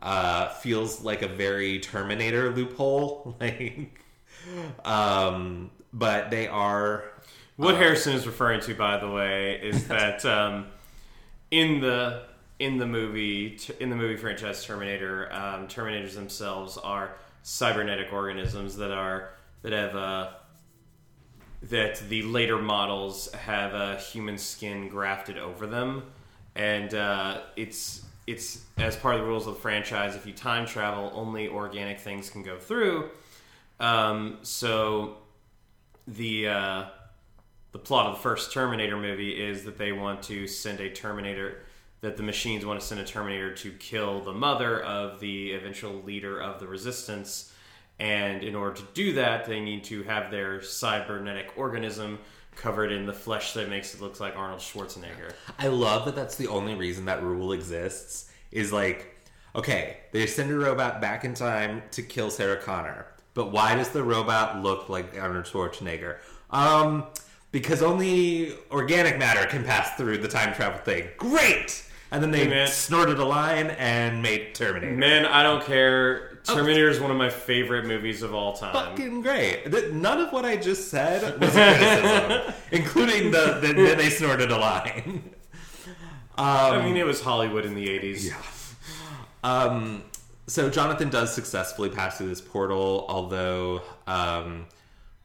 Uh, feels like a very Terminator loophole, like. Um, but they are What Harrison is referring to, by the way, is that um, in the in the movie in the movie franchise Terminator, um, Terminators themselves are cybernetic organisms that are that have uh, that the later models have a human skin grafted over them, and uh, it's it's as part of the rules of the franchise. If you time travel, only organic things can go through. Um, so the uh, the plot of the first Terminator movie is that they want to send a Terminator that the machines want to send a Terminator to kill the mother of the eventual leader of the resistance and in order to do that they need to have their cybernetic organism covered in the flesh that makes it look like Arnold Schwarzenegger. I love that that's the only reason that rule exists is like, okay, they send a robot back in time to kill Sarah Connor, but why does the robot look like Arnold Schwarzenegger? Um, because only organic matter can pass through the time travel thing. Great! And then they Hey, snorted a line and made Terminator. Man, I don't care. Terminator is one of my favorite movies of all time. Fucking great. Th- None of what I just said was a criticism, including the, the, that they snorted a line. I mean, it was Hollywood in the 80s. Yeah. Um, so Jonathan does successfully pass through this portal, although um,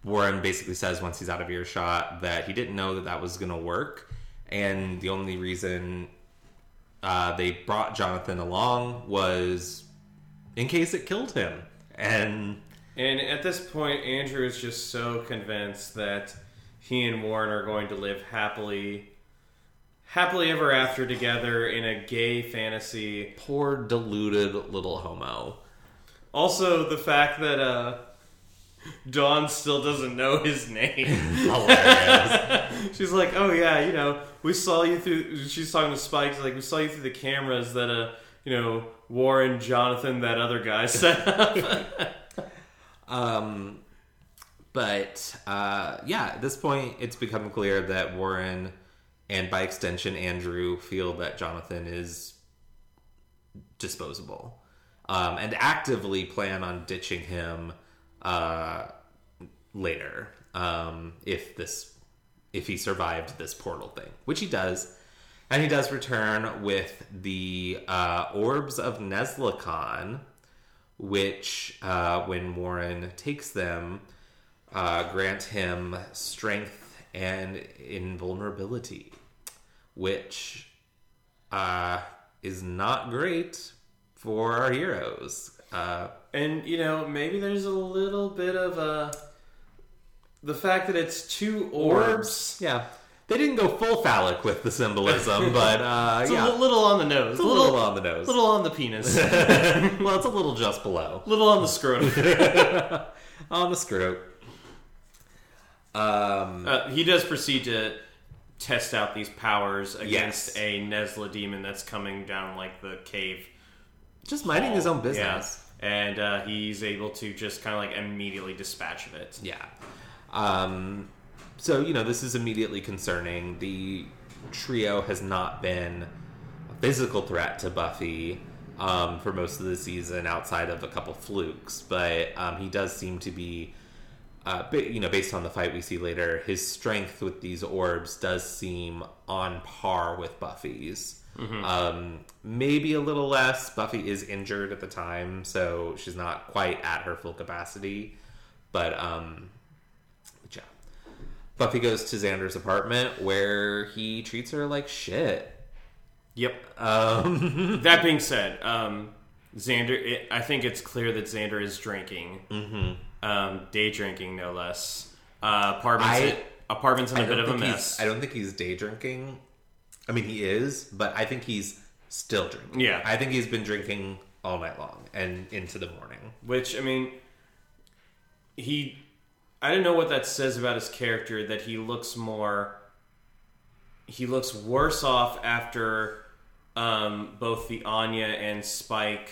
Warren basically says once he's out of earshot that he didn't know that that was going to work, and the only reason uh, they brought Jonathan along was in case it killed him. And And at this point, Andrew is just so convinced that he and Warren are going to live happily, happily ever after together in a gay fantasy. poor deluded little homo. Also, the fact that uh, Dawn still doesn't know his name. Hilarious. She's like, "Oh yeah, you know, we saw you through." She's talking to Spike. She's like, "We saw you through the cameras that uh, you know, Warren, Jonathan, that other guy set up." Um, but uh, yeah, at this point, it's become clear that Warren and by extension Andrew feel that Jonathan is disposable um, and actively plan on ditching him uh, later um, if this if he survived this portal thing, which he does. And he does return with the uh, orbs of Nezzla'khan, which, uh, when Warren takes them, uh, grant him strength and invulnerability, which uh, is not great for our heroes. Uh, And you know, maybe there's a little bit of a the fact that it's two orbs. yeah. They didn't go full phallic with the symbolism, but uh, It's yeah. a little on the nose, It's a little on the nose. A little on the penis, well, it's a little just below. little on the scrotum. On the screw. Um, Uh, he does proceed to test out these powers against Yes. a Nezzla demon that's coming down like the cave. just minding his own Yeah. business. And uh, he's able to just kind of like immediately dispatch of it. Yeah. Um, so, you know, this is immediately concerning. The trio has not been a physical threat to Buffy um, for most of the season outside of a couple flukes, but um, he does seem to be, uh, you know, based on the fight we see later, his strength with these orbs does seem on par with Buffy's. Um, maybe a little less. Buffy is injured at the time, so she's not quite at her full capacity. But um. Buffy goes to Xander's apartment where he treats her like shit. Yep. Um, That being said, um, Xander. It, I think it's clear that Xander is drinking, mm-hmm. um, day drinking no less. Uh, apartments, I- apartments in a bit of a mess. I don't think he's day drinking. I mean, he is, but I think he's still drinking. Yeah. I think he's been drinking all night long and into the morning. Which I mean, he. I don't know what that says about his character. That he looks more. He looks worse off after um, both the Anya and Spike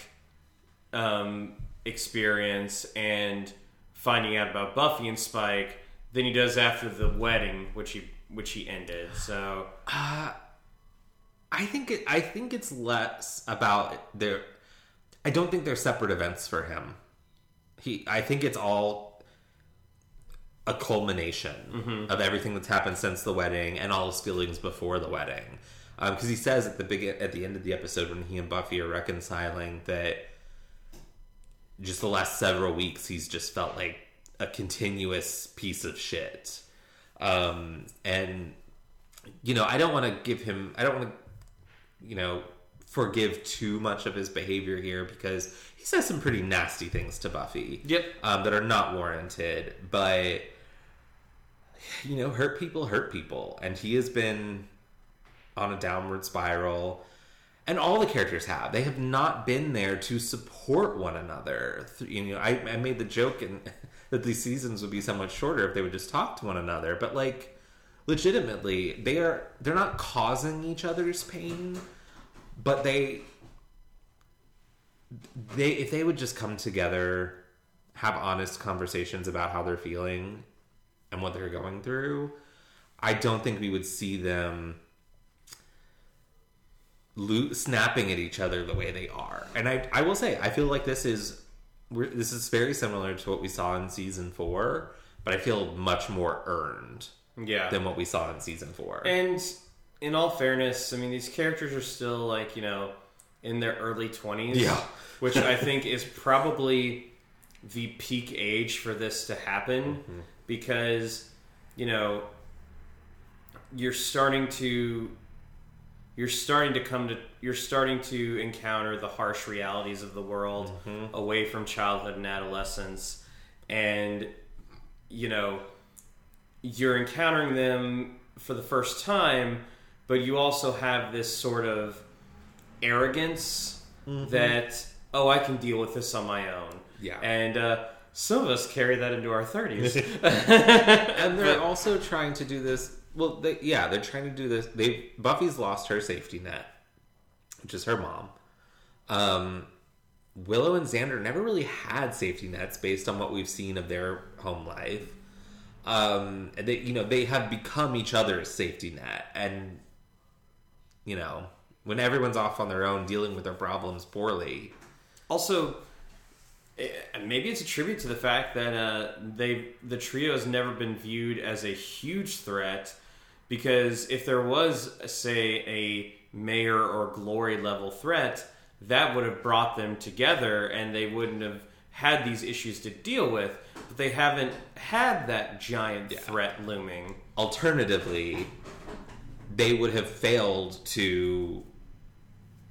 um, experience and finding out about Buffy and Spike than he does after the wedding, which he which he ended. So I think it. I think it's less about their. I don't think they're separate events for him. He. I think it's all a culmination of everything that's happened since the wedding and all his feelings before the wedding. Because he says at the begin at the end of the episode when he and Buffy are reconciling that just the last several weeks he's just felt like a continuous piece of shit. Um, and you know, I don't want to give him. I don't want to, you know, forgive too much of his behavior here because he says some pretty nasty things to Buffy. Yep. Um, that are not warranted, but you know, hurt people hurt people, and he has been on a downward spiral. And all the characters have. They have not been there to support one another. You know, I, I made the joke in, that these seasons would be so much shorter if they would just talk to one another. But like, legitimately, they are they're not causing each other's pain, but they they if they would just come together, have honest conversations about how they're feeling and what they're going through, I don't think we would see them lo- snapping at each other the way they are. And I, I will say, I feel like this is we're, this is very similar to what we saw in season four, but I feel much more earned Yeah. than what we saw in season four. And in all fairness, I mean, these characters are still like, you know, in their early 20s. Yeah. which I think is probably the peak age for this to happen Mm-hmm. Because, you know, you're starting to. You're starting to come to. You're starting to encounter the harsh realities of the world Mm-hmm. away from childhood and adolescence. And, you know, you're encountering them for the first time, but you also have this sort of arrogance that oh, I can deal with this on my own. Yeah. and uh, some of us carry that into our thirties. and they're also trying to do this. Well, they, yeah, they're trying to do this. They Buffy's lost her safety net, which is her mom. Um, Willow and Xander never really had safety nets based on what we've seen of their home life. Um, and they, you know, they have become each other's safety net, and you know, when everyone's off on their own dealing with their problems poorly, also, eh, maybe it's a tribute to the fact that uh, they the trio has never been viewed as a huge threat. Because if there was, say, a mayor or glory level threat, that would have brought them together, and they wouldn't have had these issues to deal with. But they haven't had that giant threat looming. alternatively, they would have failed to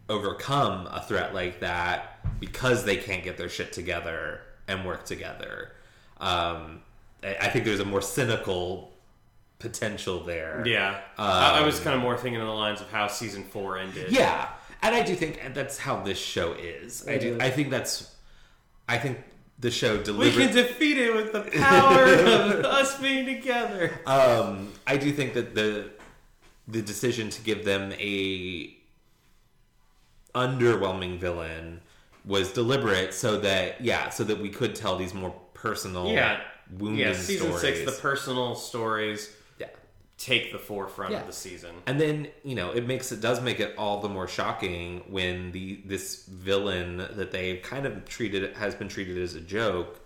overcome a threat like that because they can't get their shit together and work together. Um, I I think there's a more cynical potential there. Yeah, I, I was kind of more thinking in the lines of how season four ended. Yeah, and I do think that's how this show is. I do. I think that's. I think the show We can defeat it with the power of us being together. Um, I do think that the the decision to give them a underwhelming villain was deliberate, so that yeah, so that we could tell these more personal, Yeah, wounding yeah. Season stories. six, the personal stories yeah, take the forefront Yeah. of the season. and then you know it makes it does make it all the more shocking when the this villain that they kind of treated has been treated as a joke.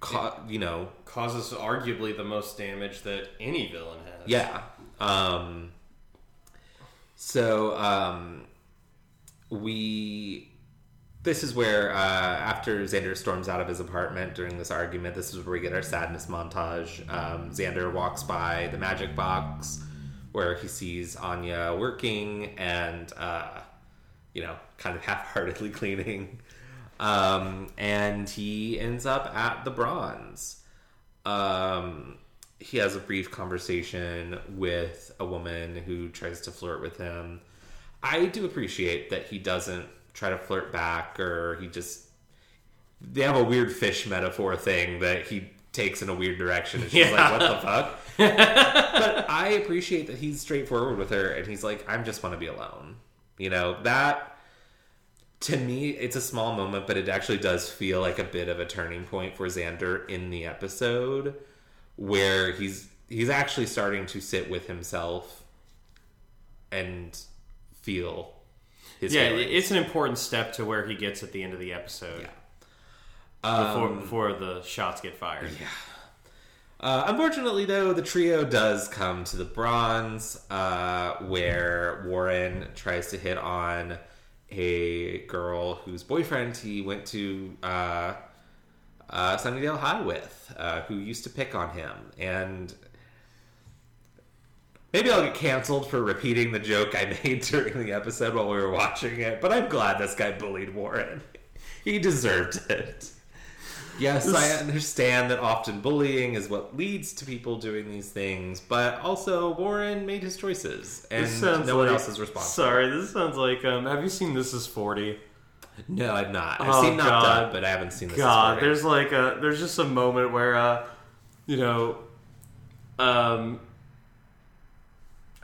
Ca- you know, Causes arguably the most damage that any villain has. Yeah. Um, so um, we. This is where, uh, after Xander storms out of his apartment during this argument, this is where we get our sadness montage. Um, Xander walks by the magic box where he sees Anya working, and, uh, you know, kind of half-heartedly cleaning. Um, and he ends up at the bronze. Um, he has a brief conversation with a woman who tries to flirt with him. I do appreciate that he doesn't try to flirt back or he just they have a weird fish metaphor thing that he takes in a weird direction and she's Yeah. like what the fuck but i appreciate that he's straightforward with her and he's like i just want to be alone you know that to me it's a small moment but it actually does feel like a bit of a turning point for xander in the episode where he's he's actually starting to sit with himself and feel his Yeah, feelings. it's an important step to where he gets at the end of the episode. Yeah. Before, Um, before the shots get fired. Uh, unfortunately, though, the trio does come to the bronze, uh, where Warren tries to hit on a girl whose boyfriend he went to uh, uh, Sunnydale High with, uh, who used to pick on him. And maybe I'll get canceled for repeating the joke I made during the episode while we were watching it, but I'm glad this guy bullied Warren. He deserved it. Yes, I understand that often bullying is what leads to people doing these things, but also Warren made his choices, and no one like- else is responsible. Sorry, this sounds like. Um, have you seen This Is Forty? No, I've not. I've Oh, seen Knocked Up, but I haven't seen this. God, there's like a there's just a moment where uh, you know, um,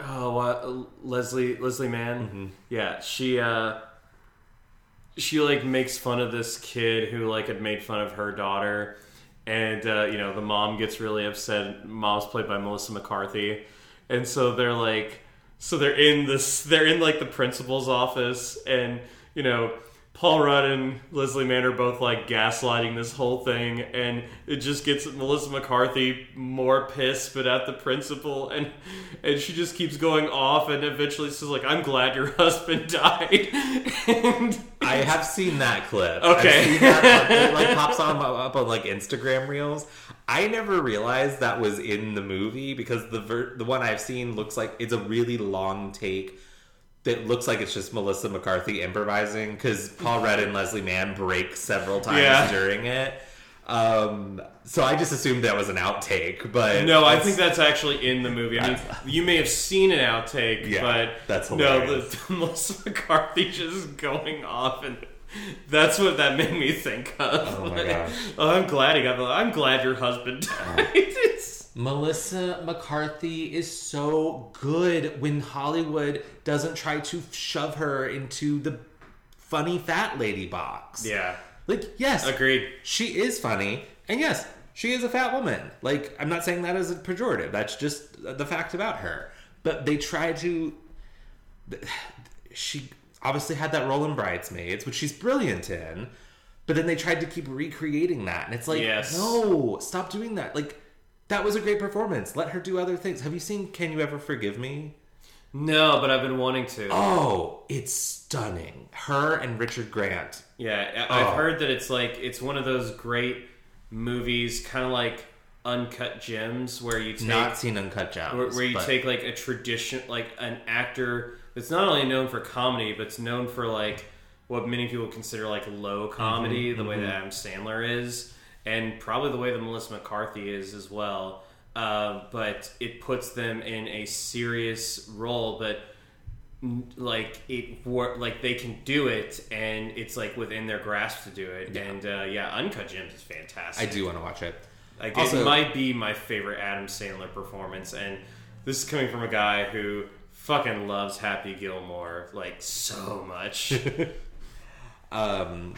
oh what Leslie Leslie Mann, Mm-hmm. yeah, she uh, she like makes fun of this kid who like had made fun of her daughter, and uh, you know the mom gets really upset. Mom's played by Melissa McCarthy, and so they're like, so they're in this, they're in like the principal's office, and you know. Paul Rudd and Leslie Mann are both like gaslighting this whole thing, and it just gets Melissa McCarthy more pissed, but at the principal, and and she just keeps going off, and eventually says like, "I'm glad your husband died," and I have seen that clip. Okay. I've seen that clip. it like pops on up on like Instagram reels. I never realized that was in the movie because the ver- the one I've seen looks like it's a really long take that looks like it's just Melissa McCarthy improvising because Paul Rudd and Leslie Mann break several times Yeah. during it. Um, so I just assumed that was an outtake, but No, I think that's actually in the movie. I mean, you may have seen an outtake, Yeah, but that's no, hilarious. the, Melissa McCarthy just going off, and that's what that made me think of. Oh my gosh. oh, I'm glad he got. I'm glad your husband died. It's- Melissa McCarthy is so good when Hollywood doesn't try to shove her into the funny fat lady box. yeah, Like, yes, agreed. she is funny, and yes, she is a fat woman. Like, I'm not saying that as a pejorative. That's just the fact about her. But they try to. She obviously had that role in Bridesmaids, which she's brilliant in. But then they tried to keep recreating that, and it's like, Yes. no, stop doing that. Like, that was a great performance. Let her do other things. Have you seen Can You Ever Forgive Me? No, but I've been wanting to. Oh, it's stunning. Her and Richard Grant. Yeah, I- I've Oh. heard that it's like it's one of those great movies, kind of like Uncut Gems, where you take Not seen Uncut Gems. where, where you but- take like a tradition, like an actor that's not only known for comedy, but it's known for like what many people consider like low comedy, Mm-hmm, the way that Adam Sandler is, and probably the way that Melissa McCarthy is as well. Uh, but it puts them in a serious role, but like it like they can do it and it's like within their grasp to do it and uh, yeah uncut gems is fantastic I do want to watch it. like Also- it might be my favorite Adam Sandler performance, and this is coming from a guy who fucking loves Happy Gilmore like so much. Um,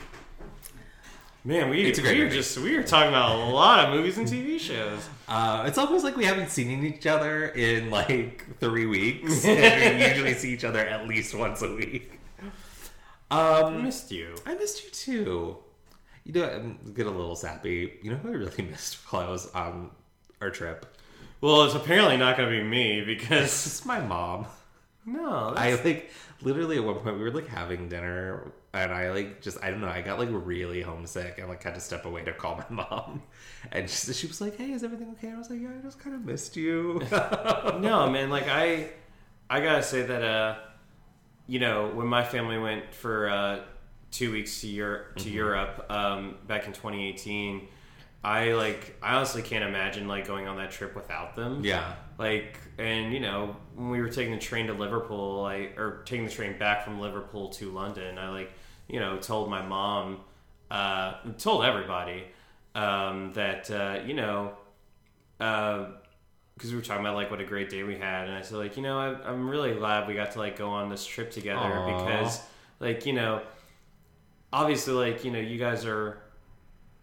Man, we It's we were just we were talking about a lot of movies and TV shows. uh, it's almost like we haven't seen each other in like three weeks. and we usually see each other at least once a week. I Um, missed you. I missed you too. You know, I'm get a little sappy. You know who I really missed while I was on our trip? Well, it's apparently not going to be me because It's my mom. no, I like literally at one point we were like having dinner and I like just I don't know I got like really homesick and like had to step away to call my mom and she, she was like hey is everything okay I was like yeah I just kind of missed you no man. Like I, I gotta say that uh, you know, when my family went for uh, two weeks to Europe, to Mm-hmm. Europe um, back in 2018, I like I honestly can't imagine like going on that trip without them. Yeah. Like, and you know, when we were taking the train to Liverpool, I or taking the train back from Liverpool to London, I like, you know, told my mom, uh, told everybody um, that uh, you know, because we were talking about like what a great day we had, and I said like, you know, I, I'm really glad we got to like go on this trip together Aw. because, like, you know, obviously, like, you know, you guys are.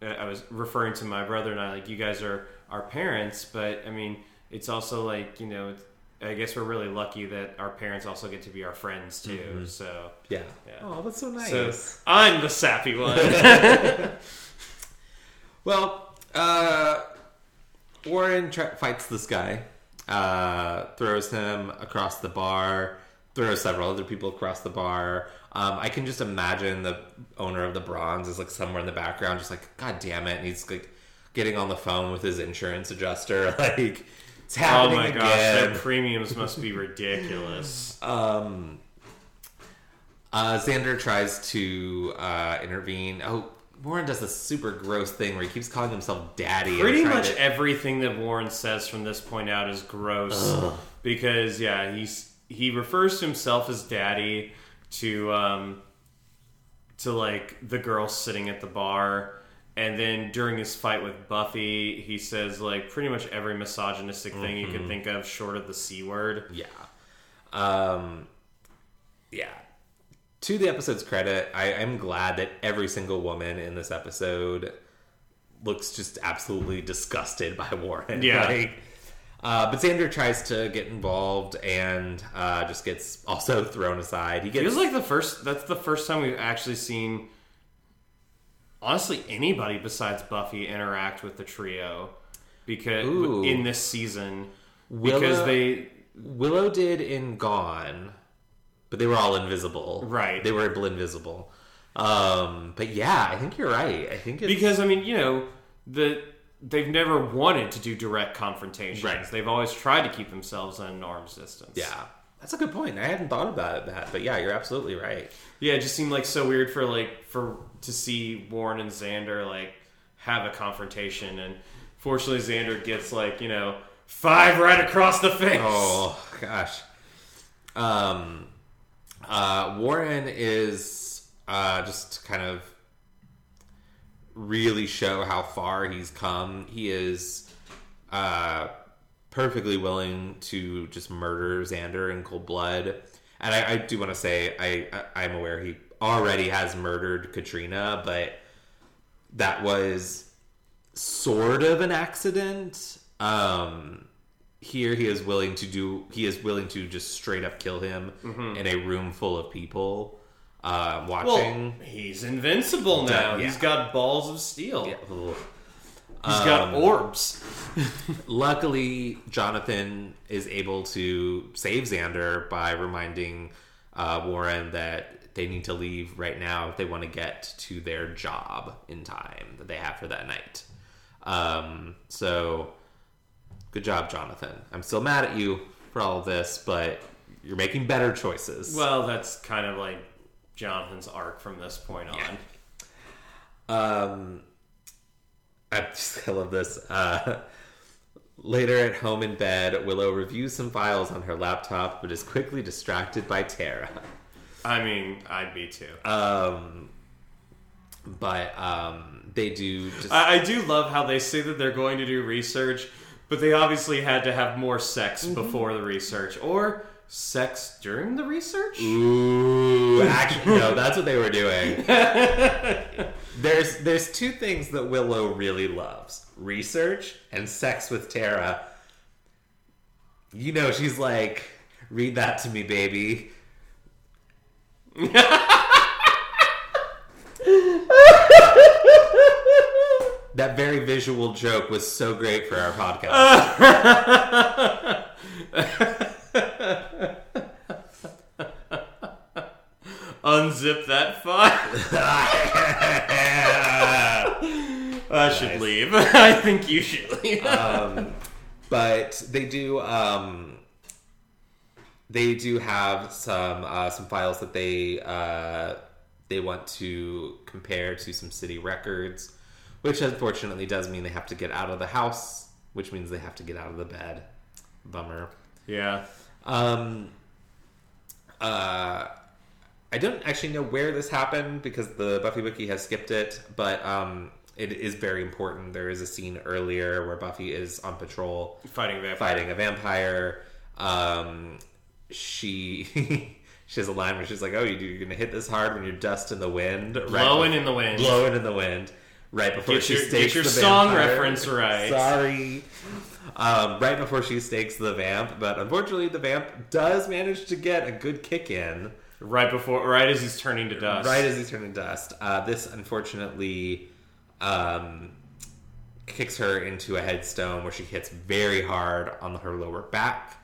uh, I was referring to my brother and I, like, you guys are our parents, but I mean, it's also like, you know, I guess we're really lucky that our parents also get to be our friends too. So, Yeah. Yeah. Oh, that's so nice. so I'm the sappy one. Well, uh, Warren tra- fights this guy, uh, throws him across the bar, throws several other people across the bar. Um, I can just imagine the owner of the bronze is like somewhere in the background, just like, God damn it. And he's like getting on the phone with his insurance adjuster. Like, it's oh happening my gosh, again. that premiums must be ridiculous. Um, uh, Xander tries to uh, intervene. Oh, Warren does this super gross thing where he keeps calling himself daddy. Pretty much to- everything that Warren says from this point out is gross because yeah, he's he refers to himself as daddy to um to like the girl sitting at the bar and then during his fight with Buffy, he says like pretty much every misogynistic thing you could think of short of the C word. Yeah. Um, yeah. To the episode's credit, I, I'm glad that every single woman in this episode looks just absolutely disgusted by Warren. Yeah. Like, uh, but Xander tries to get involved and uh, just gets also thrown aside. He It gets was like the first that's the first time we've actually seen honestly anybody besides Buffy interact with the trio because Ooh. in this season Willow- because they Willow did in Gone, but they were all invisible. Right. They were invisible. Um, but yeah, I think you're right. I think it's, because I mean, you know, the they've never wanted to do direct confrontations. Right. They've always tried to keep themselves an arm's distance. yeah, that's a good point. I hadn't thought about that, but yeah, you're absolutely right. Yeah, it just seemed like so weird for like for to see Warren and Xander like have a confrontation and fortunately Xander gets like, you know, five right across the face. Oh gosh. Um, uh, Warren is uh, just kind of really show how far he's come. He is uh, perfectly willing to just murder Xander in cold blood. And I, I do want to say I, I I'm aware he already has murdered Katrina, but that was sort of an accident. Um, here he is willing to do. He is willing to just straight up kill him in a room full of people uh, Well, watching. he's invincible now. Yeah. He's got balls of steel. Yeah, He's got orbs. Luckily, Jonathan is able to save Xander by reminding uh, Warren that they need to leave right now if they want to get to their job in time that they have for that night. Um, so, good job, Jonathan. I'm still mad at you for all of this, but you're making better choices. Well, that's kind of like Jonathan's arc from this point on. Um, I just I love this. Uh, later at home in bed, Willow reviews some files on her laptop, but is quickly distracted by Tara. I mean, I'd be too. Um, but um, they do just I, I do love how they say that they're going to do research, but they obviously had to have more sex before the research or sex during the research. Ooh, actually, no, that's what they were doing. there's there's two things that Willow really loves: research and sex with Tara. You know, she's like, "Read that to me, baby." that very visual joke was so great for our podcast. Unzip that file. I should leave. I think you should leave. um, but they do um, they do have some uh, some files that they uh, they want to compare to some city records, which unfortunately does mean they have to get out of the house, which means they have to get out of the bed. Bummer. Yeah. Um, uh, I don't actually know where this happened because the Buffy wiki has skipped it, but um, it is very important. There is a scene earlier where Buffy is on patrol Fighting vampire. fighting a vampire. Um, she she has a line where she's like, "Oh, you- you're gonna hit this hard when you're dust in the wind, right Blowing in the wind. blowing in the wind." Right before Get she your- stakes get your the song vampire. reference right. Sorry. Um, right before she stakes the vamp, but unfortunately, the vamp does manage to get a good kick in Right before, right as he's turning to dust. right as he's turning to dust. Uh, this unfortunately um, kicks her into a headstone where she hits very hard on her lower back.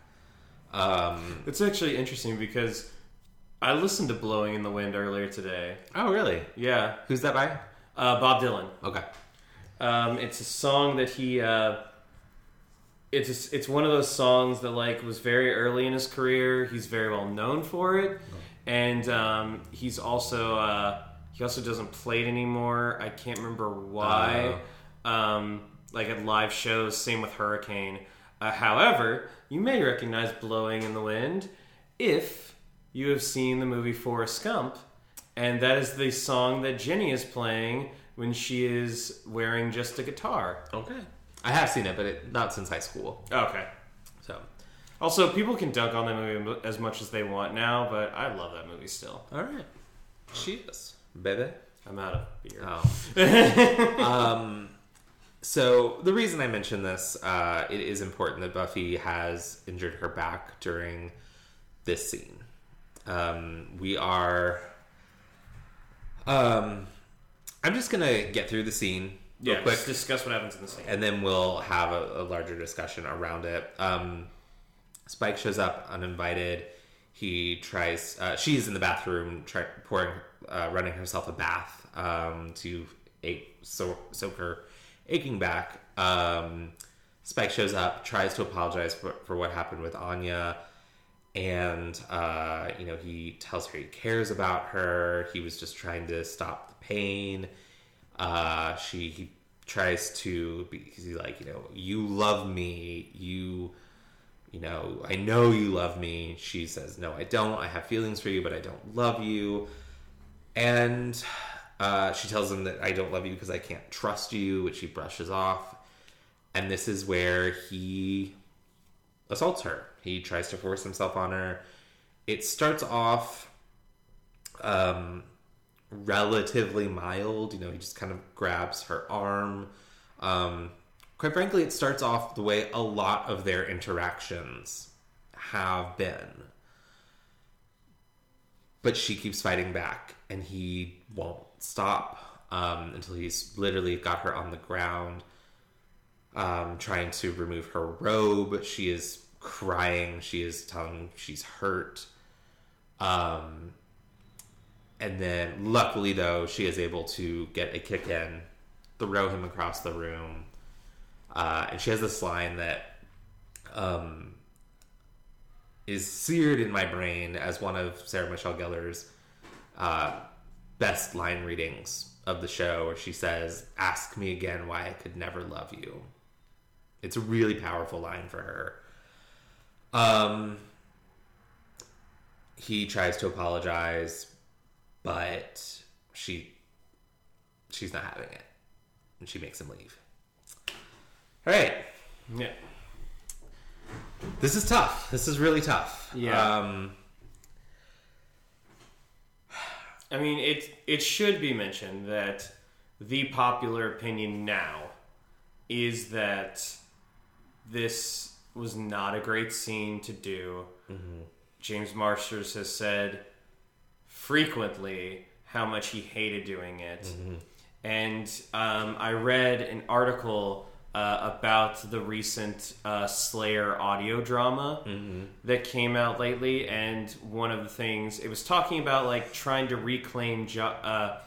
Um, It's actually interesting because I listened to "Blowing in the Wind" earlier today. oh, really? Yeah, Who's that by? uh, Bob Dylan. Okay. Um, it's a song that he. Uh, it's it's one of those songs that like was very early in his career. He's very well known for it, and um, he's also uh, he also doesn't play it anymore. I can't remember why. Um, like at live shows, same with Hurricane. Uh, however, you may recognize "Blowing in the Wind" if you have seen the movie Forrest Gump, and that is the song that Jenny is playing when she is wearing just a guitar. Okay. I have seen it, but it, not since high school. Okay. So, Also, people can dunk on that movie as much as they want now, but I love that movie still. all right. Cheers, baby. I'm out of beer. Oh. um, so the reason I mention this, uh, it is important that Buffy has injured her back during this scene. Um, we are. Um, I'm just gonna get through the scene real yeah, quick, let's discuss what happens in the scene. and then we'll have a, a larger discussion around it. Um, Spike shows up uninvited. He tries. Uh, she's in the bathroom, try, pouring, uh, running herself a bath um, to ache, so, soak her aching back. Um, Spike shows up, tries to apologize for, for what happened with Anya, and uh, you know he tells her he cares about her. He was just trying to stop the pain. Uh, she he tries to because he's like you know you love me you you know I know you love me. She says no I don't. I have feelings for you but I don't love you. And uh, she tells him that I don't love you because I can't trust you, which he brushes off. And this is where he assaults her. He tries to force himself on her. It starts off um, relatively mild. You know, he just kind of grabs her arm. Um, quite frankly, it starts off the way a lot of their interactions have been. But she keeps fighting back, and he won't stop um, until he's literally got her on the ground, um, trying to remove her robe. She is crying. She is telling she's hurt. Um, and then, luckily, though, she is able to get a kick in, throw him across the room. Uh, and she has this line that um, is seared in my brain as one of Sarah Michelle Gellar's uh, best line readings of the show, where she says, Ask me again why I could never love you. It's a really powerful line for her. Um, he tries to apologize, but she she's not having it, and she makes him leave. All right, Yeah. this is tough. This is really tough. Yeah. Um, I mean, it it should be mentioned that the popular opinion now is that this was not a great scene to do. James Marsters has said frequently how much he hated doing it, and um, I read an article. Uh, about the recent uh, Slayer audio drama that came out lately, and one of the things it was talking about, like trying to reclaim jo- uh,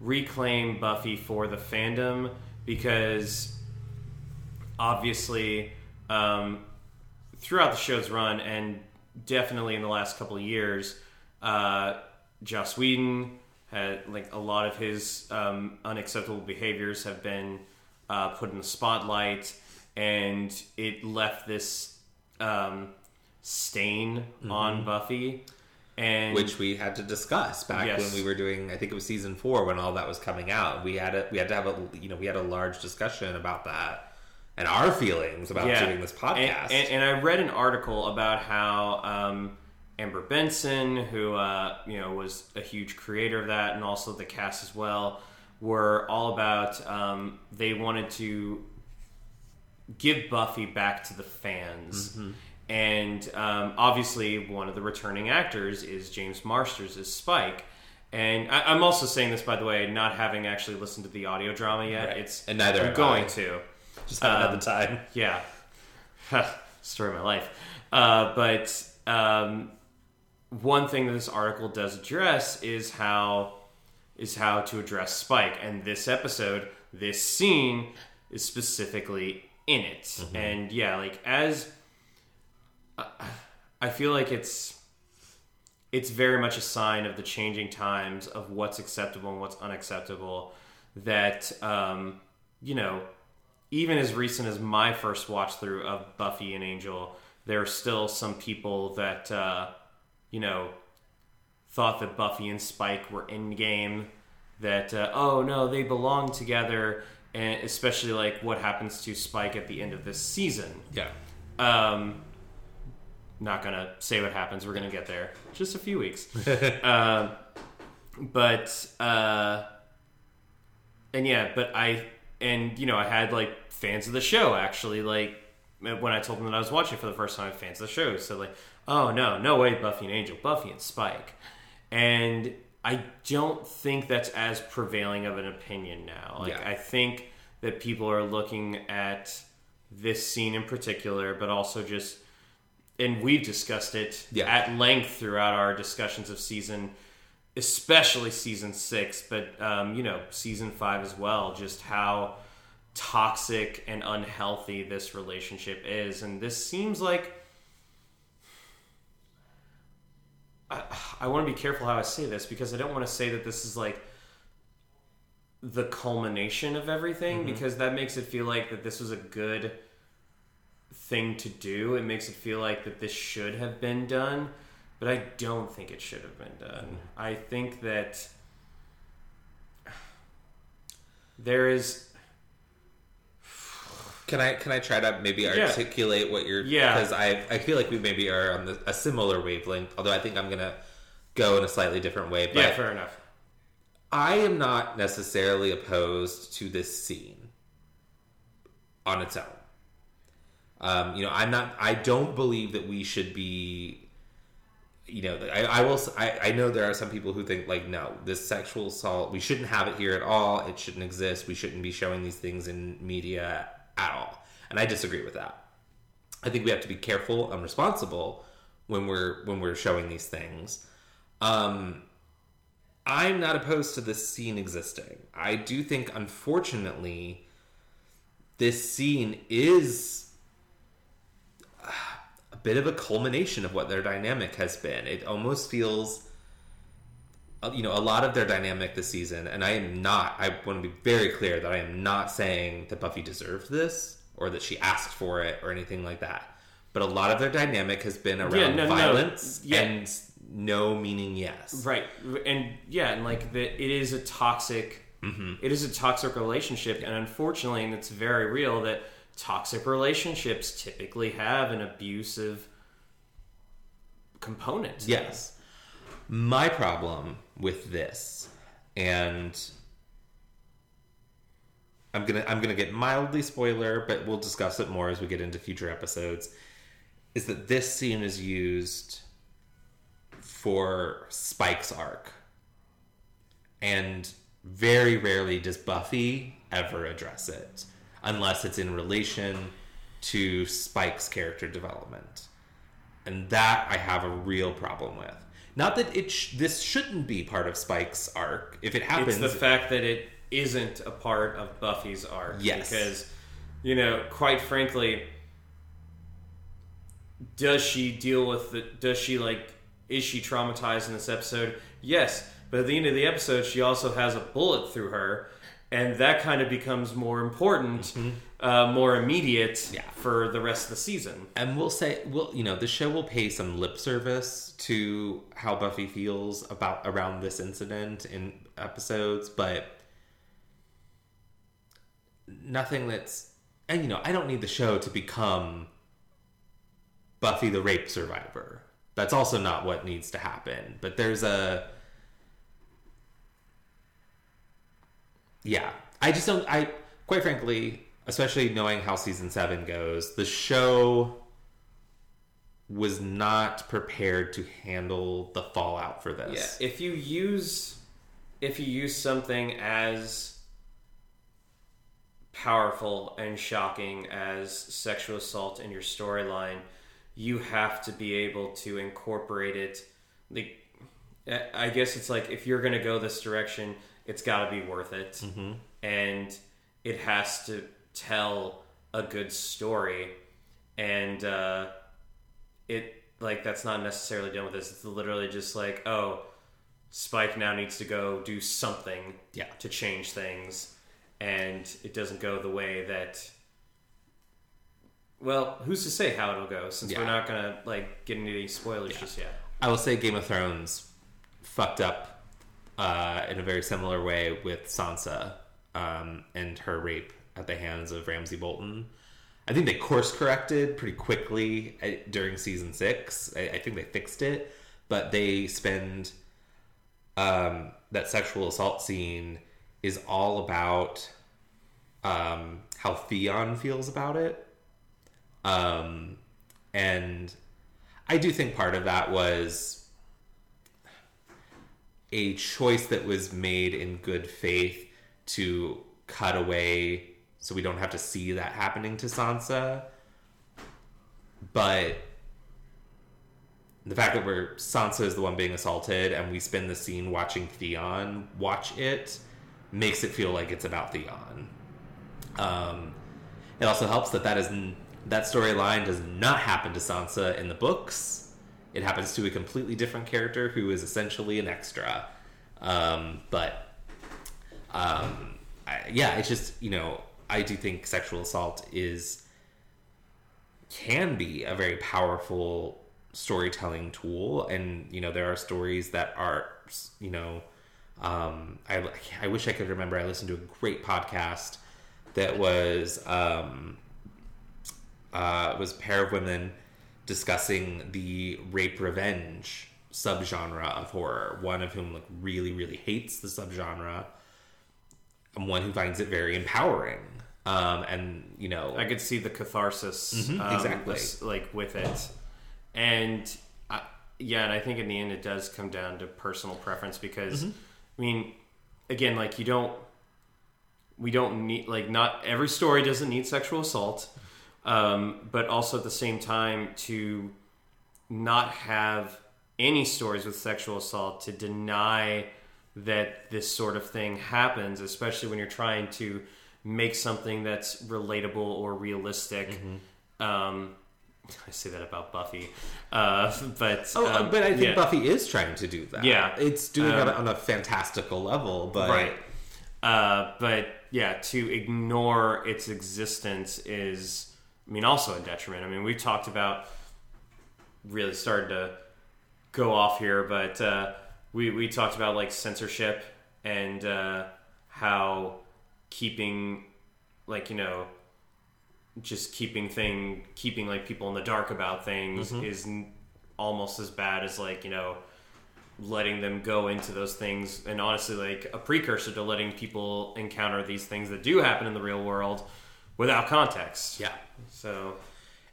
reclaim Buffy for the fandom because obviously um, throughout the show's run and definitely in the last couple of years, uh, Joss Whedon had like a lot of his um, unacceptable behaviors have been uh, put in the spotlight, and it left this um, stain on Buffy. And which we had to discuss back Yes. when we were doing. I think it was season four when all that was coming out. We had a, we had to have a you know we had a large discussion about that and our feelings about doing this podcast. And, and, and I read an article about how um, Amber Benson, who uh, you know was a huge creator of that, and also the cast as well, were all about um, they wanted to give Buffy back to the fans. Mm-hmm. And um, obviously, one of the returning actors is James Marsters as Spike. And I, I'm also saying this, by the way, not having actually listened to the audio drama yet. Right. It's And neither I'm going I. to. Just haven't um, had the time. Yeah. Story of my life. Uh, but um, one thing that this article does address is how is how to address Spike, and this episode, this scene is specifically in it. And yeah, like as uh, I feel like it's it's very much a sign of the changing times of what's acceptable and what's unacceptable. That um, you know, even as recent as my first watch through of Buffy and Angel, there are still some people that uh, you know thought that Buffy and Spike were in game. That uh, oh no, they belong together, and especially like what happens to Spike at the end of this season. Yeah. Um, not gonna say what happens. We're gonna get there. Just a few weeks. um, but uh, and yeah, but I and you know I had like fans of the show actually like when I told them that I was watching for the first time. Fans of the show said like, "Oh no, no way, Buffy and Angel, Buffy and Spike," and I don't think that's as prevailing of an opinion now. Like Yeah. I think that people are looking at this scene in particular, but also just and we've discussed it Yeah. at length throughout our discussions of season, especially season six, but um, you know season five as well. Just how toxic and unhealthy this relationship is, and this seems like. I, I want to be careful how I say this because I don't want to say that this is like the culmination of everything mm-hmm. because that makes it feel like that this was a good thing to do. It makes it feel like that this should have been done, but I don't think it should have been done. Mm-hmm. I think that there is Can I can I try to maybe Yeah. articulate what you're? Yeah. Because I I feel like we maybe are on the, a similar wavelength. Although I think I'm gonna go in a slightly different way. But yeah, fair enough. I am not necessarily opposed to this scene on its own. Um, you know, I'm not. I don't believe that we should be. You know, I, I will. I, I know there are some people who think like, no, this sexual assault. We shouldn't have it here at all. It shouldn't exist. We shouldn't be showing these things in media at all. And I disagree with that. I think we have to be careful and responsible when we're when we're showing these things. Um, I'm not opposed to this scene existing. I do think, unfortunately, this scene is a bit of a culmination of what their dynamic has been. It almost feels, uh, Uh, you know, a lot of their dynamic this season, and I am not, I want to be very clear that I am not saying that Buffy deserved this or that she asked for it or anything like that. But a lot of their dynamic has been around Yeah, no, no, violence yeah. and no meaning yes. Right, and yeah, and like the, it is a toxic, mm-hmm. it is a toxic relationship, and unfortunately, and it's very real that toxic relationships typically have an abusive component. Yes. My problem with this, and I'm gonna I'm gonna get mildly spoiler, but we'll discuss it more as we get into future episodes. Is that this scene is used for Spike's arc, and very rarely does Buffy ever address it, unless it's in relation to Spike's character development and that I have a real problem with. Not that it sh- this shouldn't be part of Spike's arc. If it happens, It's the fact that it isn't a part of Buffy's arc. Yes. Because, you know, quite frankly, does she deal with the? Does she like? Is she traumatized in this episode? Yes, but at the end of the episode, she also has a bullet through her, and that kind of becomes more important, mm-hmm. Uh, more immediate. Yeah. for the rest of the season. and we'll say we'll you know the show will pay some lip service to how buffy feels about around this incident in episodes but nothing that's and you know i don't need the show to become buffy the rape survivor that's also not what needs to happen but there's a yeah i just don't i quite frankly especially knowing how season 7 goes the show was not prepared to handle the fallout for this. Yeah, if you use if you use something as powerful and shocking as sexual assault in your storyline, you have to be able to incorporate it. Like, I guess it's like if you're going to go this direction, it's got to be worth it, mm-hmm. and it has to tell a good story, and. uh it like that's not necessarily done with this. It's literally just like, oh, Spike now needs to go do something Yeah. to change things, and it doesn't go the way that. Well, who's to say how it'll go? Since we're not gonna like get into any spoilers just yet. I will say Game of Thrones fucked up uh, in a very similar way with Sansa um, and her rape at the hands of Ramsay Bolton. I think they course corrected pretty quickly uh, during season six. I, I think they fixed it, but they spend um, that sexual assault scene is all about um, how Theon feels about it. Um, and I do think part of that was a choice that was made in good faith to cut away so we don't have to see that happening to Sansa. But the fact that we're Sansa is the one being assaulted and we spend the scene watching Theon watch it makes it feel like it's about Theon. Um, it also helps that that is that storyline does not happen to Sansa in the books. It happens to a completely different character who is essentially an extra. Um, but um, I, yeah, it's just you know I do think sexual assault is can be a very powerful storytelling tool, and you know there are stories that are you know um, I I wish I could remember. I listened to a great podcast that was um, uh, was a pair of women discussing the rape revenge subgenre of horror. One of whom like really really hates the subgenre, and one who finds it very empowering. Um, and you know, I could see the catharsis, Mhm, um, exactly. like with it, and I, yeah, and I think in the end it does come down to personal preference because, Mm-hmm. I mean, again, like you don't, we don't need like not every story doesn't need sexual assault, um, but also at the same time to not have any stories with sexual assault to deny that this sort of thing happens, especially when you're trying to make something that's relatable or realistic. Mm-hmm. Um, I say that about Buffy, uh, but Oh, um, but I think yeah. Buffy is trying to do that. Yeah. it's doing Um, it on a fantastical level, but right. Uh, but yeah, to ignore its existence is, I mean, also a detriment. I mean, we talked about really started to go off here, but uh, we we talked about like censorship and uh, how keeping like you know just keeping thing keeping like people in the dark about things is n- almost as bad as like you know letting them go into those things. And honestly like a precursor to letting people encounter these things that do happen in the real world without context. Yeah, so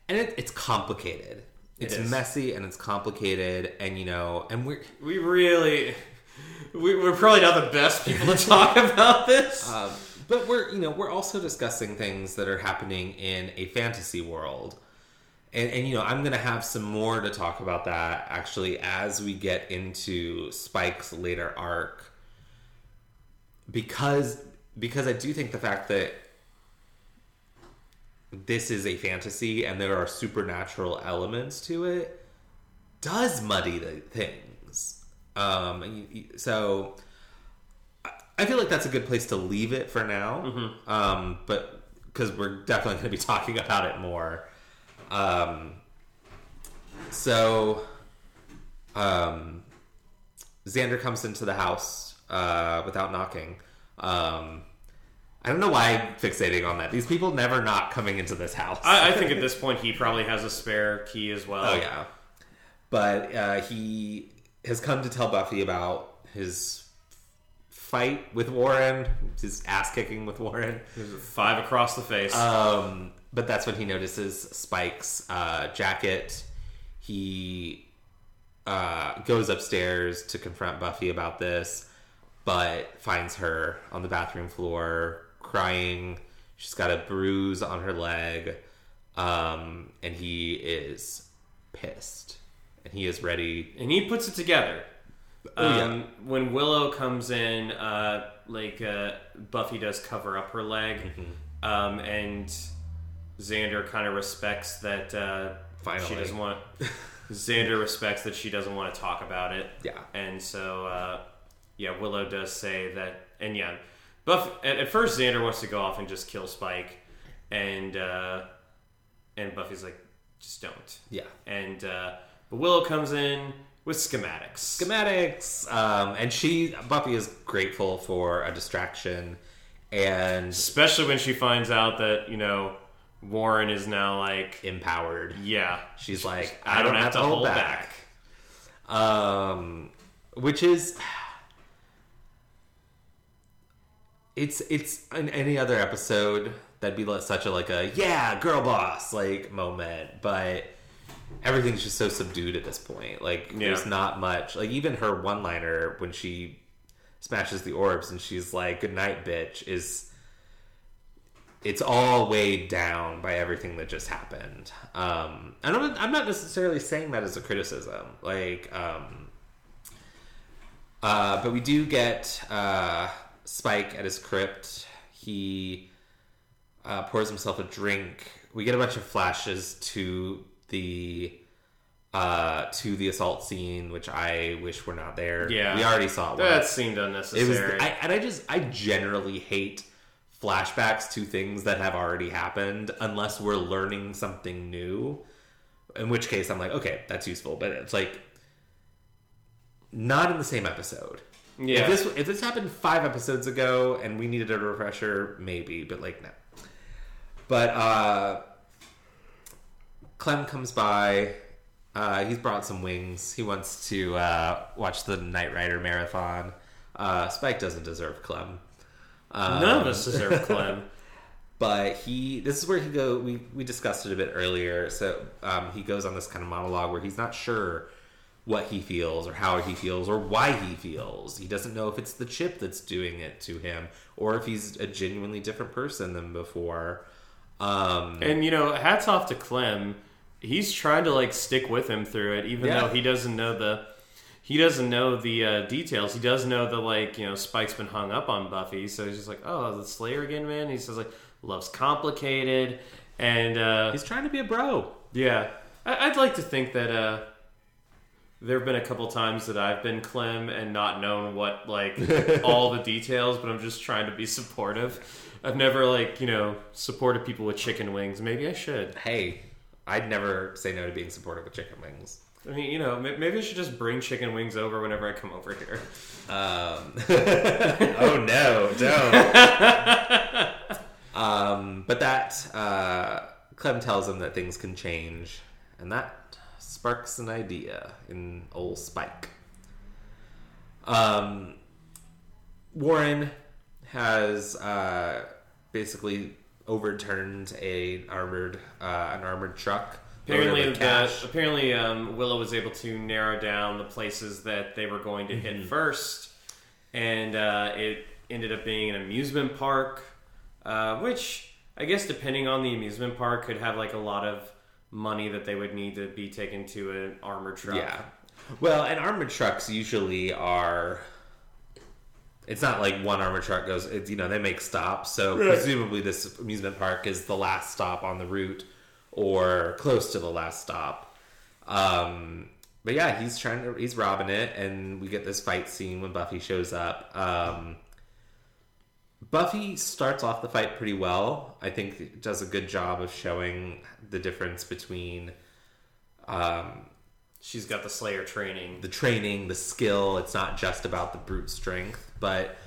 and it, it's complicated. It's is. messy and it's complicated, and you know, and we're we really we, we're probably not the best people to talk about this. Um, but we're you know we're also discussing things that are happening in a fantasy world and, and you know i'm gonna have some more to talk about that actually as we get into spike's later arc because because i do think the fact that this is a fantasy and there are supernatural elements to it does muddy the things. Um, so I- feel like that's a good place to leave it for now. Um, but because we're definitely going to be talking about it more. Um, so, um, Xander comes into the house uh, without knocking. Um, I don't know why I'm fixating on that. These people never not coming into this house. I, I think at this point he probably has a spare key as well. Oh yeah, but uh, he has come to tell Buffy about his fight with Warren, his ass kicking with Warren. Five across the face. Um, but that's when he notices Spike's uh, jacket. He uh, goes upstairs to confront Buffy about this, but finds her on the bathroom floor crying. She's got a bruise on her leg, um, and he is pissed. And he is ready. and he puts it together. Oh, yeah. um, When Willow comes in, uh, like uh, Buffy does cover up her leg, Mm-hmm. um, and Xander kind of respects that. Uh, Finally. she doesn't want. Xander respects that she doesn't want to talk about it. Yeah. and so uh, yeah, Willow does say that, and yeah, Buff. At, at first, Xander wants to go off and just kill Spike, and uh, and Buffy's like, just don't. Yeah. And uh, but Willow comes in with schematics. Schematics. Um, and she, Buffy, is grateful for a distraction. And Especially when she finds out that, you know, Warren is now like, empowered. yeah, She's like, I don't have to hold back. Um, which is, it's it's in any other episode that'd be such a like a yeah girl boss like moment, but everything's just so subdued at this point. Like there's not much. Like even her one liner when she smashes the orbs and she's like good night bitch is it's all weighed down by everything that just happened. Um, and I'm not, I'm not necessarily saying that as a criticism. Like, um, uh, but we do get uh, Spike at his crypt. He uh, pours himself a drink. We get a bunch of flashes to the uh, to the assault scene, which I wish were not there. Yeah. we already saw it. That seemed It unnecessary. was, I, and I just, I generally hate flashbacks to things that have already happened unless we're learning something new. In which case, I'm like, okay, that's useful, but it's like not in the same episode. Yeah. If this if this happened five episodes ago and we needed a refresher, maybe, but like no. But uh Clem comes by. Uh, he's brought some wings. He wants to uh, watch the Knight Rider marathon. Uh, Spike doesn't deserve Clem. Um, None of us deserve Clem. but he this is where he go we we discussed it a bit earlier so um, he goes on this kind of monologue where he's not sure what he feels or how he feels or why he feels he doesn't know if it's the chip that's doing it to him or if he's a genuinely different person than before um And you know, hats off to Clem. He's trying to like stick with him through it, even Yeah. though he doesn't know the he doesn't know the uh, details. He does know that like you know Spike's been hung up on Buffy, so he's just like, oh, the Slayer again, man. He says like, love's complicated, and uh, he's trying to be a bro yeah, I- I'd like to think that uh, there have been a couple times that I've been Clem and not known what like all the details, but I'm just trying to be supportive. I've never like you know supported people with chicken wings. Maybe I should. hey i'd never say no to being supportive of chicken wings I mean, you know, maybe I should just bring chicken wings over whenever I come over here. Um, oh no, don't. um, but that uh, Clem tells him that things can change, and that sparks an idea in old Spike. Um, Warren has uh, basically overturned a armored uh, an armored truck. Apparently, the, apparently um, Willow was able to narrow down the places that they were going to Mm-hmm. hit first, and uh, it ended up being an amusement park, uh, which I guess depending on the amusement park could have like a lot of money that they would need to be taken to an armored truck. Yeah. Well, and armored trucks usually are it's not like one armored truck goes. It's you know they make stops, so Right. presumably this amusement park is the last stop on the route or close to the last stop. Um, but yeah, he's trying to he's robbing it, and we get this fight scene when Buffy shows up. Um, Buffy starts off the fight pretty well. I think it does a good job of showing the difference between um, She's got the Slayer training. the training, the skill. It's not just about the brute strength, but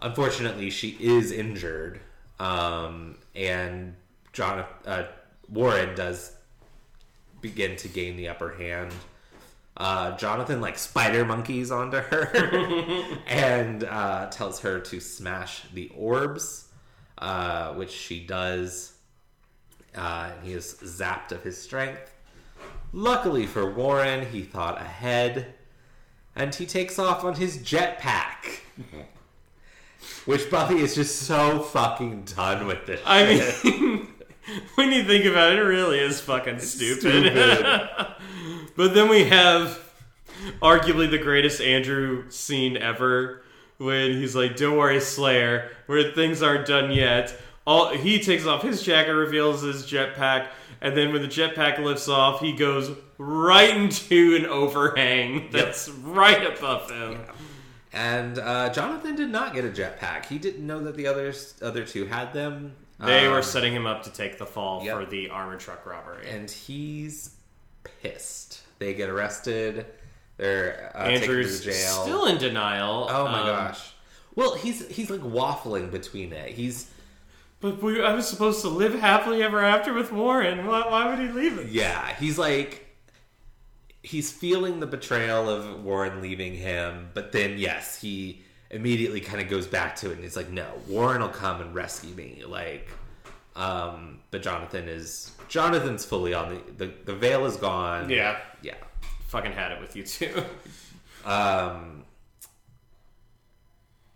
unfortunately, she is injured, um, and John uh, Warren does begin to gain the upper hand. Uh, Jonathan like spider monkeys onto her and uh, tells her to smash the orbs, uh, which she does. Uh, he is zapped of his strength. Luckily for Warren, he thought ahead, and he takes off on his jetpack. Which Buffy is just so fucking done with this. I shit. mean, when you think about it, it really is fucking stupid. stupid. but then we have arguably the greatest Andrew scene ever when he's like, "Don't worry, Slayer, where things aren't done yet." All he takes off his jacket, reveals his jetpack, and then when the jetpack lifts off, he goes right into an overhang that's right above him. and uh, Jonathan did not get a jetpack. He didn't know that the others, other two had them. They Um, were setting him up to take the fall yep. for the armored truck robbery. and he's pissed. They get arrested. They're uh, taken to Andrew's jail. still in denial. oh my Um, gosh. Well, he's he's like waffling between it. He's But we, I was supposed to live happily ever after with Warren. Why, why would he leave it? Yeah, he's like he's feeling the betrayal of Warren leaving him, but then yes, he immediately kind of goes back to it and he's like, "No, Warren will come and rescue me." Like um but Jonathan is Jonathan's fully on the the, the veil is gone. Yeah. Yeah. Fucking had it with you too. Um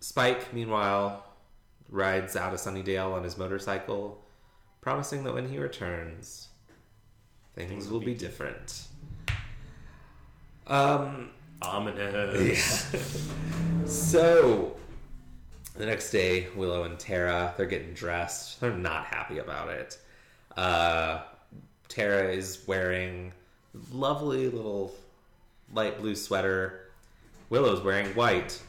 Spike meanwhile rides out of Sunnydale on his motorcycle, promising that when he returns things will be different. Um Ominous. Yeah. So the next day, Willow and Tara they're getting dressed. They're not happy about it. Uh, Tara is wearing lovely little light blue sweater. Willow's wearing white.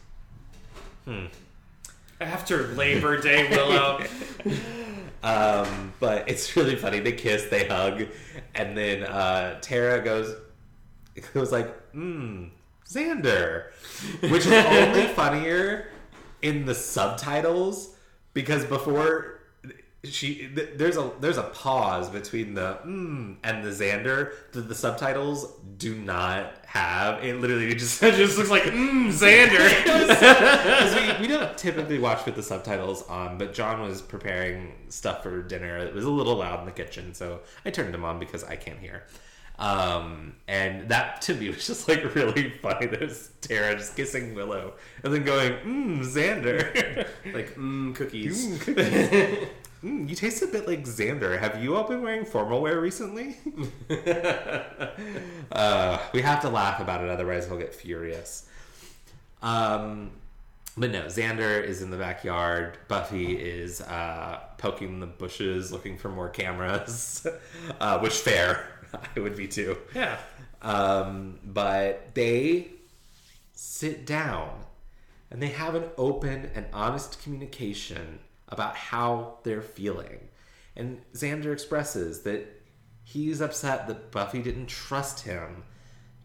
After Labor Day, Willow. Um, but it's really funny. They kiss, they hug, and then uh, Tara goes it goes like, "Mmm, Xander," which is only funnier in the subtitles because before she th- there's a there's a pause between the mm and the Xander that the subtitles do not have. It literally just it just looks like, mmm, Xander. we, we don't typically watch with the subtitles on, but John was preparing stuff for dinner. It was a little loud in the kitchen, so I turned him on because I can't hear. Um, and that to me was just like really funny. There's Tara just kissing Willow and then going, mmm, Xander. like, mmm, cookies. Mm, cookies. Mm, you taste a bit like Xander. Have you all been wearing formal wear recently? uh, we have to laugh about it, otherwise he'll get furious. Um, but no, Xander is in the backyard. Buffy is uh, poking the bushes, looking for more cameras, uh, which fair. I would be too. Yeah. Um, but they sit down and they have an open and honest communication about how they're feeling. And Xander expresses that he's upset that Buffy didn't trust him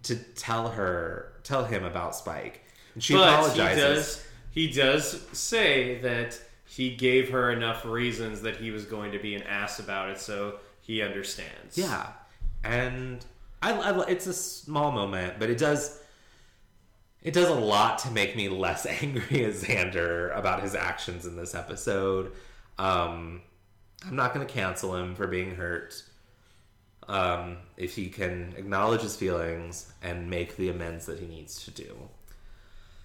to tell her, tell him about Spike. And she but apologizes. he does, he does say that he gave her enough reasons that he was going to be an ass about it, so he understands. Yeah, and I, I it's a small moment, but it does it does a lot to make me less angry at Xander about his actions in this episode. Um, I'm not going to cancel him for being hurt. Um, if he can acknowledge his feelings and make the amends that he needs to do.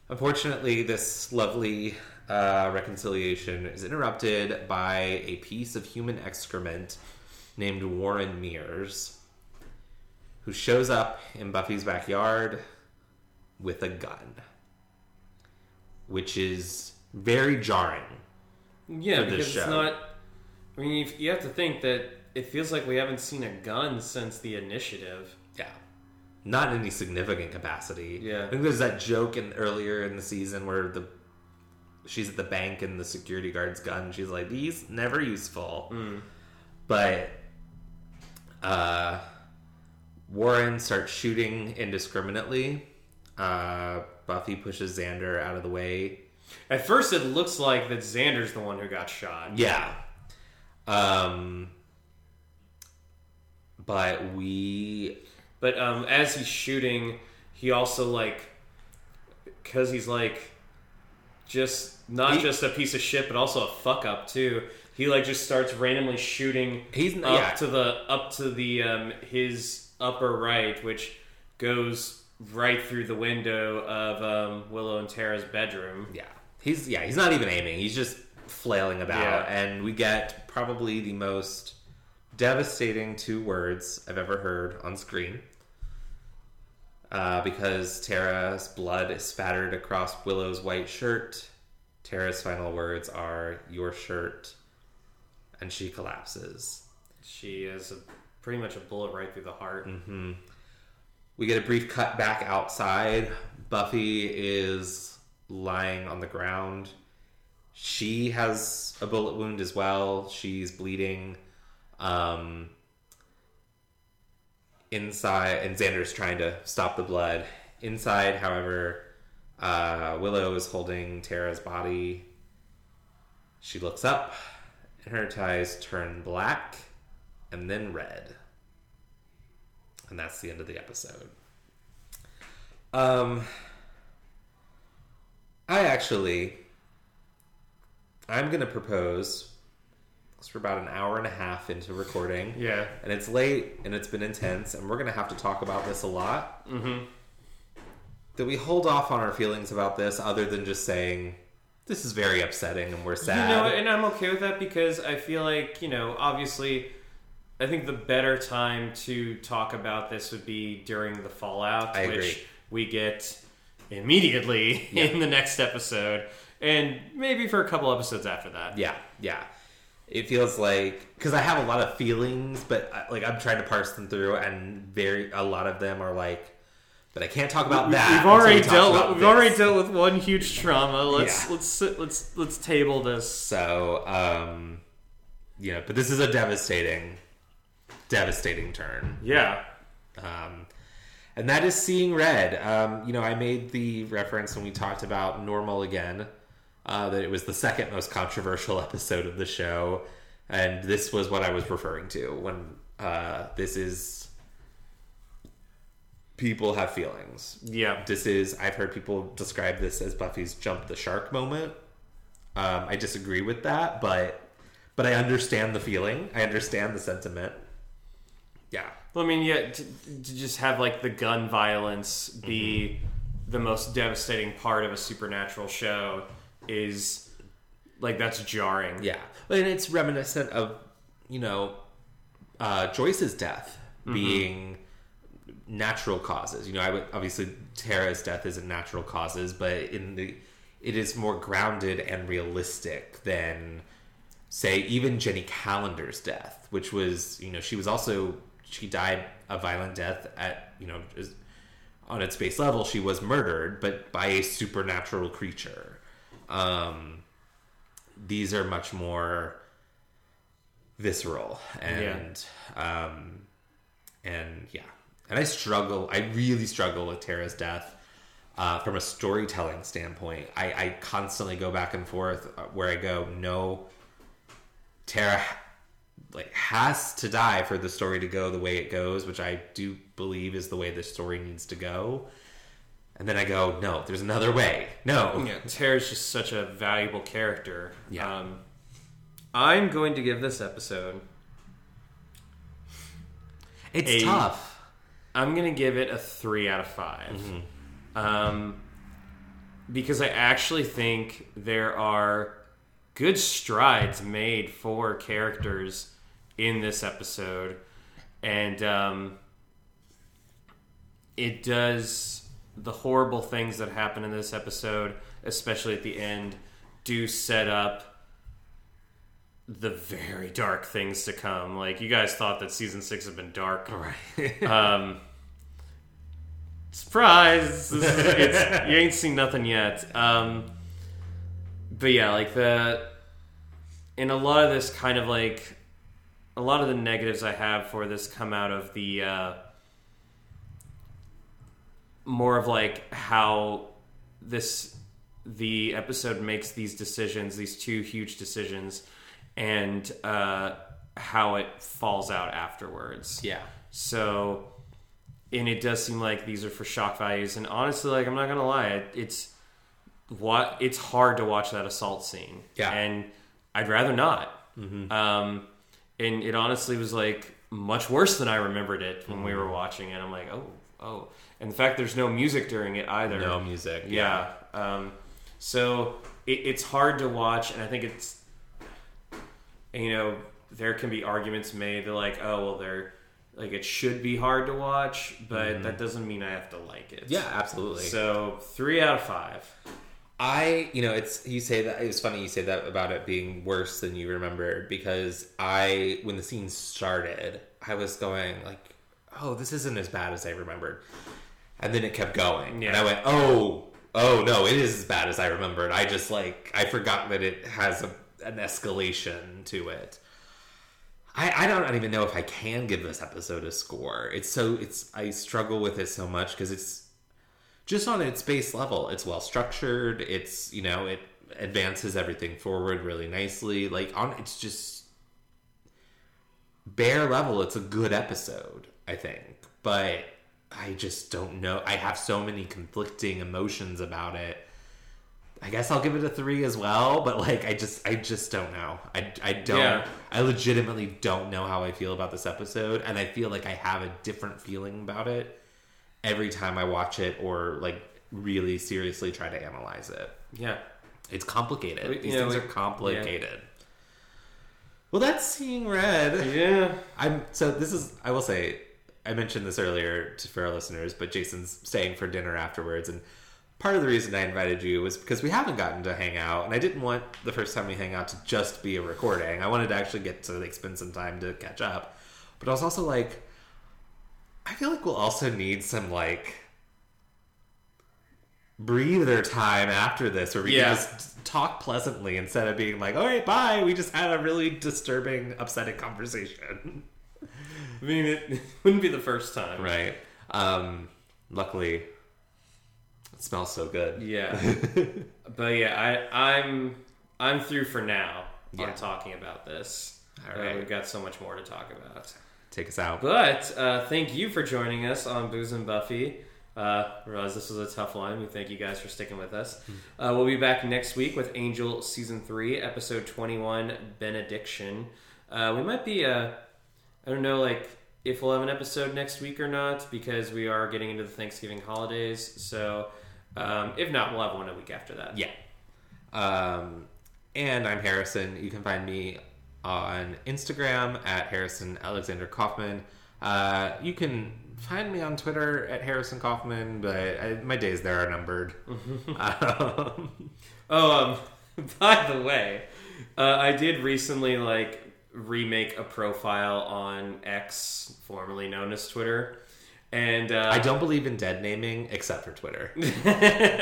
Unfortunately, this lovely uh, reconciliation is interrupted by a piece of human excrement named Warren Mears, who shows up in Buffy's backyard with a gun, which is very jarring. Yeah, because show. it's not. I mean, you, you have to think that it feels like we haven't seen a gun since the initiative. Yeah. Not in any significant capacity. Yeah. I think there's that joke in earlier in the season where the she's at the bank and the security guard's gun. She's like, "These never useful." Mm. But uh, Warren starts shooting indiscriminately. Uh, Buffy pushes Xander out of the way. At first, it looks like that Xander's the one who got shot. Yeah. Um. But we But um, as he's shooting, he also like, because he's like, just not He- just a piece of shit, but also a fuck up too. He like just starts randomly shooting He's- up yeah. to the up to the um, his upper right, which goes right through the window of um, Willow and Tara's bedroom. Yeah, he's yeah he's not even aiming. He's just flailing about, Yeah. and we get probably the most devastating two words I've ever heard on screen. Uh, because Tara's blood is spattered across Willow's white shirt. Tara's final words are "your shirt," and she collapses. She is a, pretty much a bullet right through the heart. We get a brief cut back outside. Buffy is lying on the ground. She has a bullet wound as well. She's bleeding. Um, inside, and Xander's trying to stop the blood. Inside, however, uh, Willow is holding Tara's body. She looks up, and her ties turn black and then red. And that's the end of the episode. Um, I actually, I'm gonna propose. Because we're about an hour and a half into recording, Yeah. and it's late and it's been intense, and we're gonna have to talk about this a lot. Mm-hmm. That we hold off on our feelings about this, other than just saying this is very upsetting and we're sad. You know, and I'm okay with that because I feel like, you know, obviously, I think the better time to talk about this would be during the fallout, I which agree. we get immediately Yeah. in the next episode, and maybe for a couple episodes after that. Yeah, yeah. It feels like because I have a lot of feelings, but I- like I'm trying to parse them through, and very a lot of them are like, but I can't talk about that. We've already we dealt. With, we've already dealt with one huge trauma. Let's Yeah. let's let's let's table this. So, um, you know, but this is a devastating, devastating turn. Yeah, Um, and that is seeing red. Um, you know, I made the reference when we talked about normal again, uh, that it was the second most controversial episode of the show, and this was what I was referring to when uh, this is people have feelings. yeah. This is I've heard people describe this as Buffy's jump the shark moment. Um, I disagree with that, but but I understand the feeling. I understand the sentiment. Yeah. Well, I mean, yeah, to, to just have like the gun violence be the most devastating part of a supernatural show is like that's jarring. Yeah, and it's reminiscent of you know uh, Joyce's death being natural causes. You know, I would obviously Tara's death isn't natural causes, but in the it is more grounded and realistic than say even Jenny Calendar's death, which was you know she was also she died a violent death at you know on its base level she was murdered, but by a supernatural creature. Um, these are much more visceral and um and yeah. And i struggle i really struggle with tara's death uh, from a storytelling standpoint. I, I constantly go back and forth uh, where i go no tara like has to die for the story to go the way it goes which i do believe is the way the story needs to go and then i go no there's another way no Yeah, Tara's just such a valuable character. Yeah. Um, I'm going to give this episode. it's A- tough I'm going to give it a three out of 5 Um, because I actually think there are good strides made for characters in this episode, and um, it does the horrible things that happen in this episode, especially at the end, do set up the very dark things to come. Like you guys thought that season six had been dark, Right. um, surprise! Is, you ain't seen nothing yet. Um, but yeah, like the and a lot of this kind of like a lot of the negatives I have for this come out of the uh, more of like how this the episode makes these decisions, these two huge decisions, and uh, how it falls out afterwards. yeah. So, and it does seem like these are for shock values. And honestly, like I'm not gonna lie, it, it's what it's hard to watch that assault scene. Yeah. and I'd rather not. Um, and it honestly was like much worse than I remembered it when we were watching it. I'm like, oh, oh, and the fact there's no music during it either. No music. Yeah. Um, so it, it's hard to watch, and I think it's you know there can be arguments made that like oh well they're like it should be hard to watch, but that doesn't mean I have to like it. Yeah, absolutely. So three out of five. I, you know, it's you say that it was funny you say that about it being worse than you remembered because I, when the scene started, I was going like, "Oh, this isn't as bad as I remembered," and then it kept going, and I went, "Oh, oh no, it is as bad as I remembered." I just like I forgot that it has a, an escalation to it. I, I don't even know if I can give this episode a score. It's so it's I struggle with it so much because it's just on its base level. It's well structured. It's you know it advances everything forward really nicely. Like on it's just bare level. It's a good episode, I think, but I just don't know. I have so many conflicting emotions about it. I guess I'll give it a three as well, but like I just I just don't know. I, I don't Yeah. I legitimately don't know how I feel about this episode, and I feel like I have a different feeling about it every time I watch it or like really seriously try to analyze it. Yeah. It's complicated. We- These know, things we- are complicated. Well, that's seeing red. Yeah. I'm so this is I will say I mentioned this earlier to, for our listeners, but Jason's staying for dinner afterwards, and part of the reason I invited you was because we haven't gotten to hang out, and I didn't want the first time we hang out to just be a recording. I wanted to actually get to like spend some time to catch up, but I was also like, I feel like we'll also need some like breather time after this where we Yeah. can just talk pleasantly instead of being like, all right, bye. We just had a really disturbing, upsetting conversation. I mean, it wouldn't be the first time. Right. Um, luckily, it smells so good. Yeah. but yeah, I, I'm I'm through for now Yeah. on talking about this. All Uh, we've got so much more to talk about. Take us out. But uh, thank you for joining us on Booze and Buffy. Uh, realize this was a tough one. We thank you guys for sticking with us. Uh, we'll be back next week with Angel season three, episode twenty-one, Benediction. Uh, we might be. Uh, I don't know, like if we'll have an episode next week or not, because we are getting into the Thanksgiving holidays. So, um, if not, we'll have one a week after that. Yeah. Um, and I'm Harrison. You can find me on Instagram at Harrison Alexander Kaufman. Uh, you can find me on Twitter at Harrison Kaufman, but I, my days there are numbered. um, Oh, um, by the way, uh, I did recently like remake a profile on X, formerly known as Twitter, and uh, I don't believe in dead naming except for Twitter.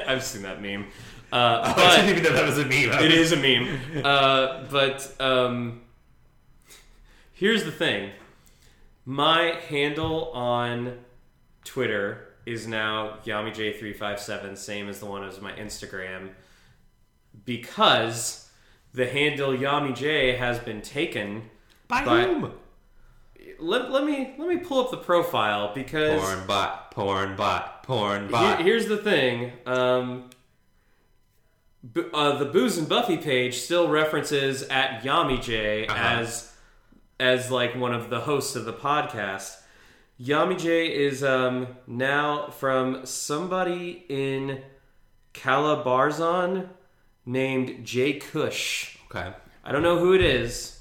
I've seen that meme. Uh, I but didn't even know that was a meme. it is a meme. Uh, but um, here's the thing: my handle on Twitter is now YamiJ357, same as the one as my Instagram, because the handle YamiJ has been taken. By But- whom? Let, let me let me pull up the profile because Porn bot, porn bot, porn Here- bot. here's the thing. Um, B- uh, the Booze and Buffy page still references at Yami J Uh-huh. as as like one of the hosts of the podcast. Yami J is um, now from somebody in Calabarzon named Jay Cush. Okay. I don't know who it is,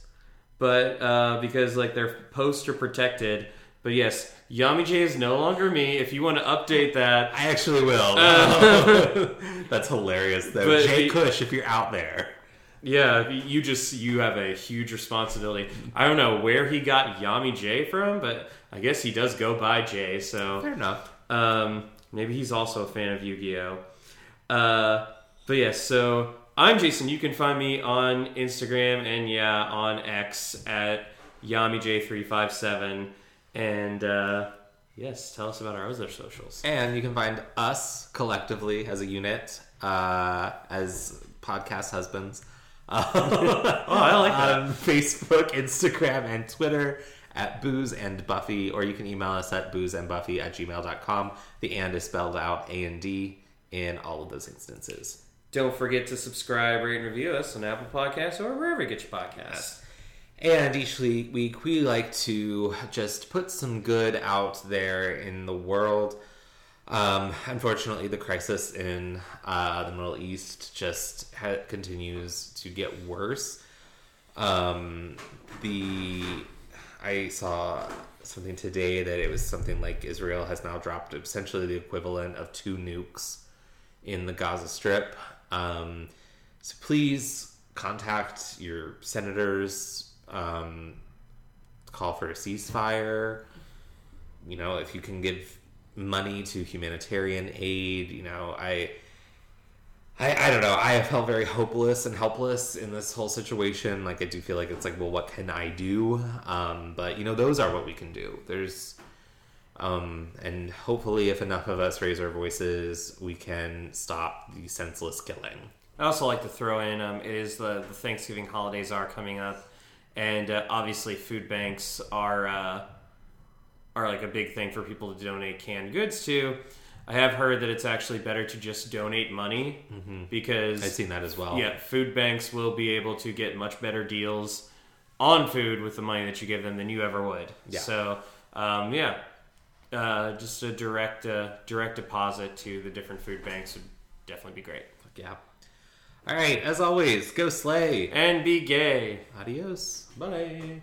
but uh, because like their posts are protected, But yes, Yami J is no longer me. If you want to update that, I actually will. That's hilarious, though. Jay the- Cush, if you're out there. Yeah, you just you have a huge responsibility. I don't know where he got Yami J from, but I guess he does go by J. So Fair enough. Um, maybe he's also a fan of Yu Gi Oh. Uh, but yes, so I'm Jason. You can find me on Instagram and yeah, on X at YamiJ357. And uh, yes, tell us about our other socials. And you can find us collectively as a unit, uh, as podcast husbands. Oh, I like that. On Facebook, Instagram, and Twitter at Booze and Buffy, or you can email us at boozeandbuffy at gmail.com. The and is spelled out A and D in all of those instances. Don't forget to subscribe, rate, and review us on Apple Podcasts or wherever you get your podcasts. And each week, we like to just put some good out there in the world. Um, unfortunately, the crisis in uh, the Middle East just ha- continues to get worse. Um, the I saw something today that it was something like Israel has now dropped essentially the equivalent of two nukes in the Gaza Strip. Um, so please contact your senators, um, call for a ceasefire. You know, if you can give money to humanitarian aid, you know, I. I, I don't know. I have felt very hopeless and helpless in this whole situation. Like I do feel like it's like, well, what can I do? Um, but you know, those are what we can do. There's, um, and hopefully, if enough of us raise our voices, we can stop the senseless killing. I also like to throw in um, it is the, the Thanksgiving holidays are coming up, and uh, obviously food banks are uh, are like a big thing for people to donate canned goods to. I have heard that it's actually better to just donate money because I've seen that as well. yeah, food banks will be able to get much better deals on food with the money that you give them than you ever would. Yeah. So um, yeah, uh, just a direct uh, direct deposit to the different food banks would definitely be great. Yeah. All right. As always, go slay. And be gay. Adios. Bye.